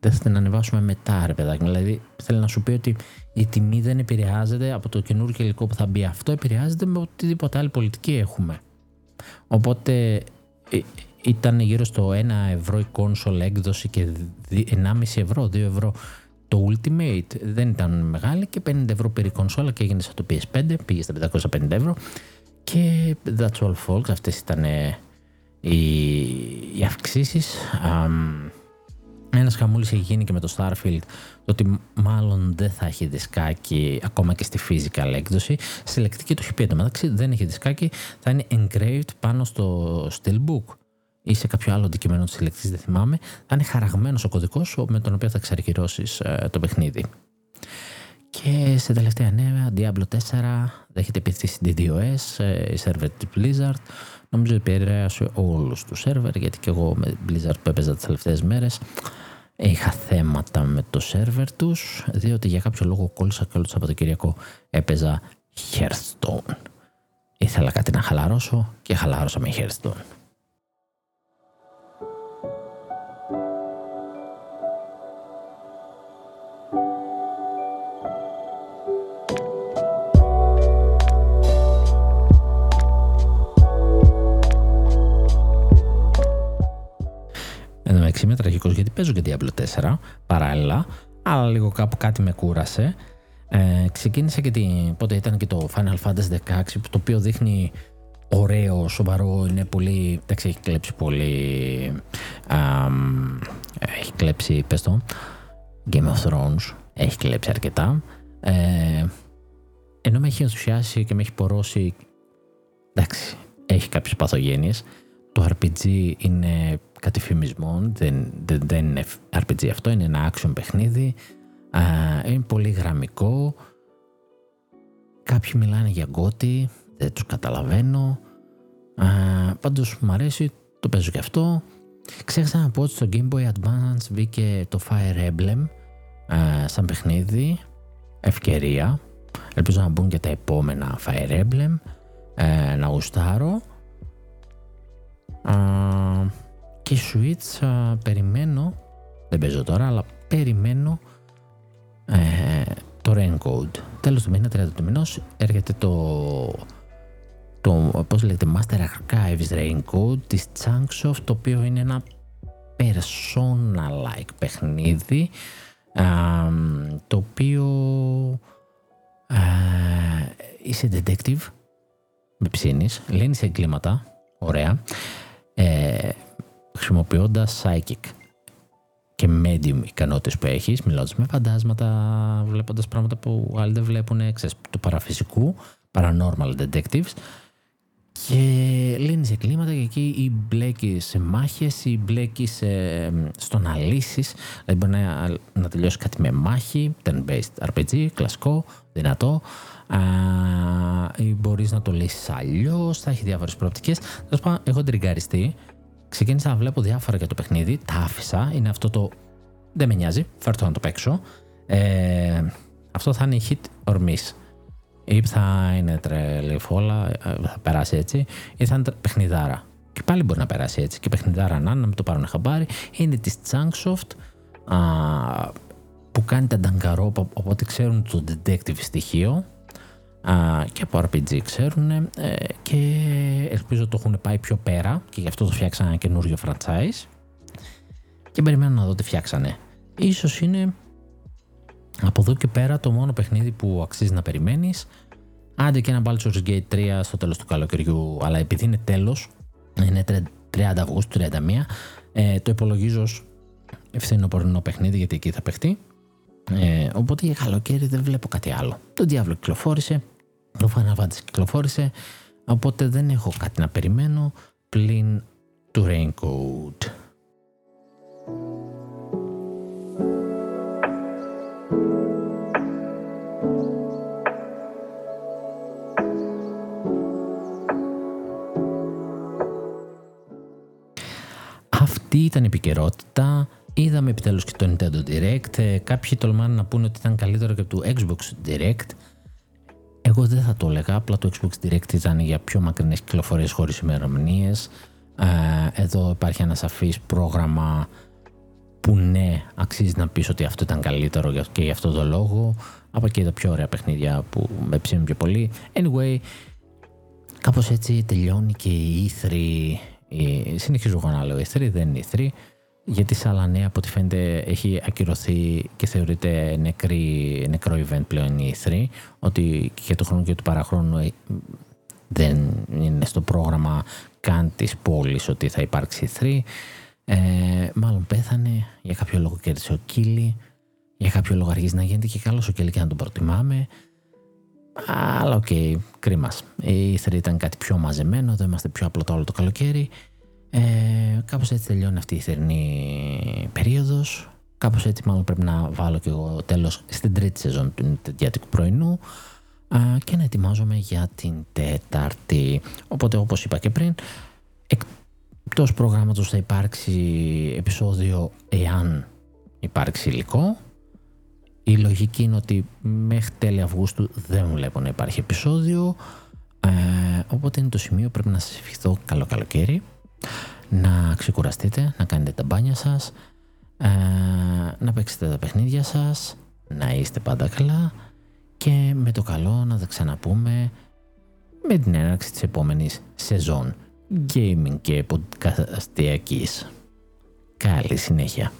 δεν θα την ανεβάσουμε μετά, ρε παιδάκι. Δηλαδή, θέλει να σου πει ότι η τιμή δεν επηρεάζεται από το καινούργιο υλικό που θα μπει. Αυτό επηρεάζεται με οτιδήποτε άλλη πολιτική έχουμε. Οπότε ε, ήταν γύρω στο 1 ευρώ η console έκδοση και 1,5 ευρώ, 2 ευρώ το Ultimate. Δεν ήταν μεγάλη και 50 ευρώ περί κονσόλα και έγινε σαν το PS5, πήγε στα 550 ευρώ. Και that's all folks, αυτές ήταν οι, οι αυξήσεις. Ένας χαμούλης έχει γίνει και με το Starfield το ότι μάλλον δεν θα έχει δισκάκι ακόμα και στη physical έκδοση. Στη λεκτική το έχει πει εντωμεταξύ δεν έχει δισκάκι, θα είναι engraved πάνω στο steelbook ή σε κάποιο άλλο αντικείμενο της συλλεκτής, δεν θυμάμαι. Θα είναι χαραγμένος ο κωδικός με τον οποίο θα εξαρκυρώσεις ε, το παιχνίδι. Και σε τελευταία νέα, Diablo 4 δέχεται επιθέσει DDoS, ε, η server της Blizzard. Νομίζω επηρέασε όλους τους σερβερ γιατί και εγώ με Blizzard που έπαιζα τις τελευταίες μέρες είχα θέματα με το σερβερ τους διότι για κάποιο λόγο κόλλησα και όλο το Σαββατοκυριακό έπαιζα Hearthstone. Ήθελα κάτι να χαλαρώσω και χαλάρωσα με Hearthstone. Είμαι τραγικός γιατί παίζω και Diablo 4 παράλληλα, αλλά λίγο κάπου κάτι με κούρασε. Ε, ξεκίνησα και την, πότε ήταν και το Final Fantasy 16 το οποίο δείχνει ωραίο, σοβαρό, είναι πολύ, εντάξει έχει κλέψει πολύ, α, έχει κλέψει, πες το, Game of Thrones, έχει κλέψει αρκετά. Ε, ενώ με έχει ενθουσιάσει και με έχει πορώσει, εντάξει, έχει κάποιες παθογένειες. Το RPG είναι κατηφημισμών, δεν, δεν, δεν είναι RPG αυτό, είναι ένα action παιχνίδι. είναι πολύ γραμμικό. Κάποιοι μιλάνε για γκότι, δεν τους καταλαβαίνω. Α, πάντως μου αρέσει, το παίζω και αυτό. Ξέχασα να πω ότι στο Game Boy Advance βγήκε το Fire Emblem σαν παιχνίδι, ευκαιρία. Ελπίζω να μπουν και τα επόμενα Fire Emblem, ε, να γουστάρω. Και Switch περιμένω, δεν παίζω τώρα, αλλά περιμένω ε, το Rain Τέλος του μήνα, 30 του μηνός, έρχεται το, το πώς λέγεται, Master Archives Rain της Chunksoft, το οποίο είναι ένα persona-like παιχνίδι, το οποίο είσαι detective με ψήνεις, λύνεις εγκλήματα, ωραία, ε, χρησιμοποιώντας psychic. Και medium ικανότητες που έχεις, μιλώντας με φαντάσματα, βλέποντας πράγματα που άλλοι δεν βλέπουν, ξέρεις, του παραφυσικού, paranormal detectives. Και λύνεις κλίματα και εκεί ή μπλέκει σε μάχες ή μπλέκει στο να λύσεις, δηλαδή μπορεί να, να τελειώσει κάτι με μάχη, turn-based RPG, κλασικό, δυνατό, α, ή μπορείς να το λύσεις αλλιώς, θα έχει διάφορες προοπτικές. Τέλος πάντων, έχω τριγκαριστεί, ξεκίνησα να βλέπω διάφορα για το παιχνίδι, τα άφησα, είναι αυτό το δεν με νοιάζει, φέρω να το παίξω. Ε, αυτό θα είναι hit or miss ή θα είναι τρελή φόλα, ε, θα περάσει έτσι, ή θα είναι παιχνιδάρα. Και πάλι μπορεί να περάσει έτσι. Και παιχνιδάρα να, να μην το πάρουν χαμπάρι. Είναι της Chunksoft α, που κάνει τα νταγκαρό, οπότε ξέρουν το detective στοιχείο α, και από RPG ξέρουν ε, και ελπίζω το έχουν πάει πιο πέρα και γι' αυτό το φτιάξανε ένα καινούριο franchise. Και περιμένω να δω τι φτιάξανε. Ίσως είναι από εδώ και πέρα το μόνο παιχνίδι που αξίζει να περιμένεις. Άντε και ένα Baldur's Gate 3 στο τέλος του καλοκαιριού αλλά επειδή είναι τέλος είναι 30 Αυγούστου, 31 ε, το υπολογίζω ως ευθυνοπορεινό παιχνίδι γιατί εκεί θα παιχτεί. Ε, οπότε για καλοκαίρι δεν βλέπω κάτι άλλο. Το Diablo κυκλοφόρησε το Final Fantasy κυκλοφόρησε οπότε δεν έχω κάτι να περιμένω πλην του Raincoat Τι ήταν η επικαιρότητα. Είδαμε επιτέλους και το Nintendo Direct. Ε, κάποιοι τολμάνε να πούνε ότι ήταν καλύτερο και το Xbox Direct. Εγώ δεν θα το έλεγα, απλά το Xbox Direct ήταν για πιο μακρινές κυκλοφορίες χωρίς ημερομηνίες. Ε, εδώ υπάρχει ένα σαφής πρόγραμμα που ναι, αξίζει να πεις ότι αυτό ήταν καλύτερο και για αυτό το λόγο. Από εκεί τα πιο ωραία παιχνίδια που με ψήνουν πιο πολύ. Anyway, κάπως έτσι τελειώνει και η E3 συνεχίζω εγώ να λέω E3, δεν είναι E3, γιατί σε άλλα νέα από ό,τι φαίνεται έχει ακυρωθεί και θεωρείται νεκρή, νεκρό event πλέον η E3, ότι και το χρόνο και του παραχρόνου ε, δεν είναι στο πρόγραμμα καν της πόλης ότι θα υπάρξει E3. Ε, μάλλον πέθανε, για κάποιο λόγο κέρδισε ο Κίλι, για κάποιο λόγο αρχίζει να γίνεται και καλός ο Κίλι και να τον προτιμάμε. Αλλά οκ, okay, κρίμας. Η E3 ήταν κάτι πιο μαζεμένο, εδώ είμαστε πιο απλό το όλο το καλοκαίρι. Ε, κάπως έτσι τελειώνει αυτή η θερινή περίοδος. Κάπως έτσι μάλλον πρέπει να βάλω και εγώ τέλος στην τρίτη σεζόν του διάτικου πρωινού και να ετοιμάζομαι για την τέταρτη. Οπότε όπως είπα και πριν, εκτός προγράμματος θα υπάρξει επεισόδιο εάν υπάρξει υλικό η λογική είναι ότι μέχρι τέλη Αυγούστου δεν βλέπω να υπάρχει επεισόδιο. Ε, οπότε είναι το σημείο πρέπει να σας ευχηθώ καλό καλοκαίρι. Να ξεκουραστείτε, να κάνετε τα μπάνια σας, ε, να παίξετε τα παιχνίδια σας, να είστε πάντα καλά και με το καλό να τα ξαναπούμε με την έναρξη της επόμενης σεζόν gaming και podcastιακής. Καλή συνέχεια.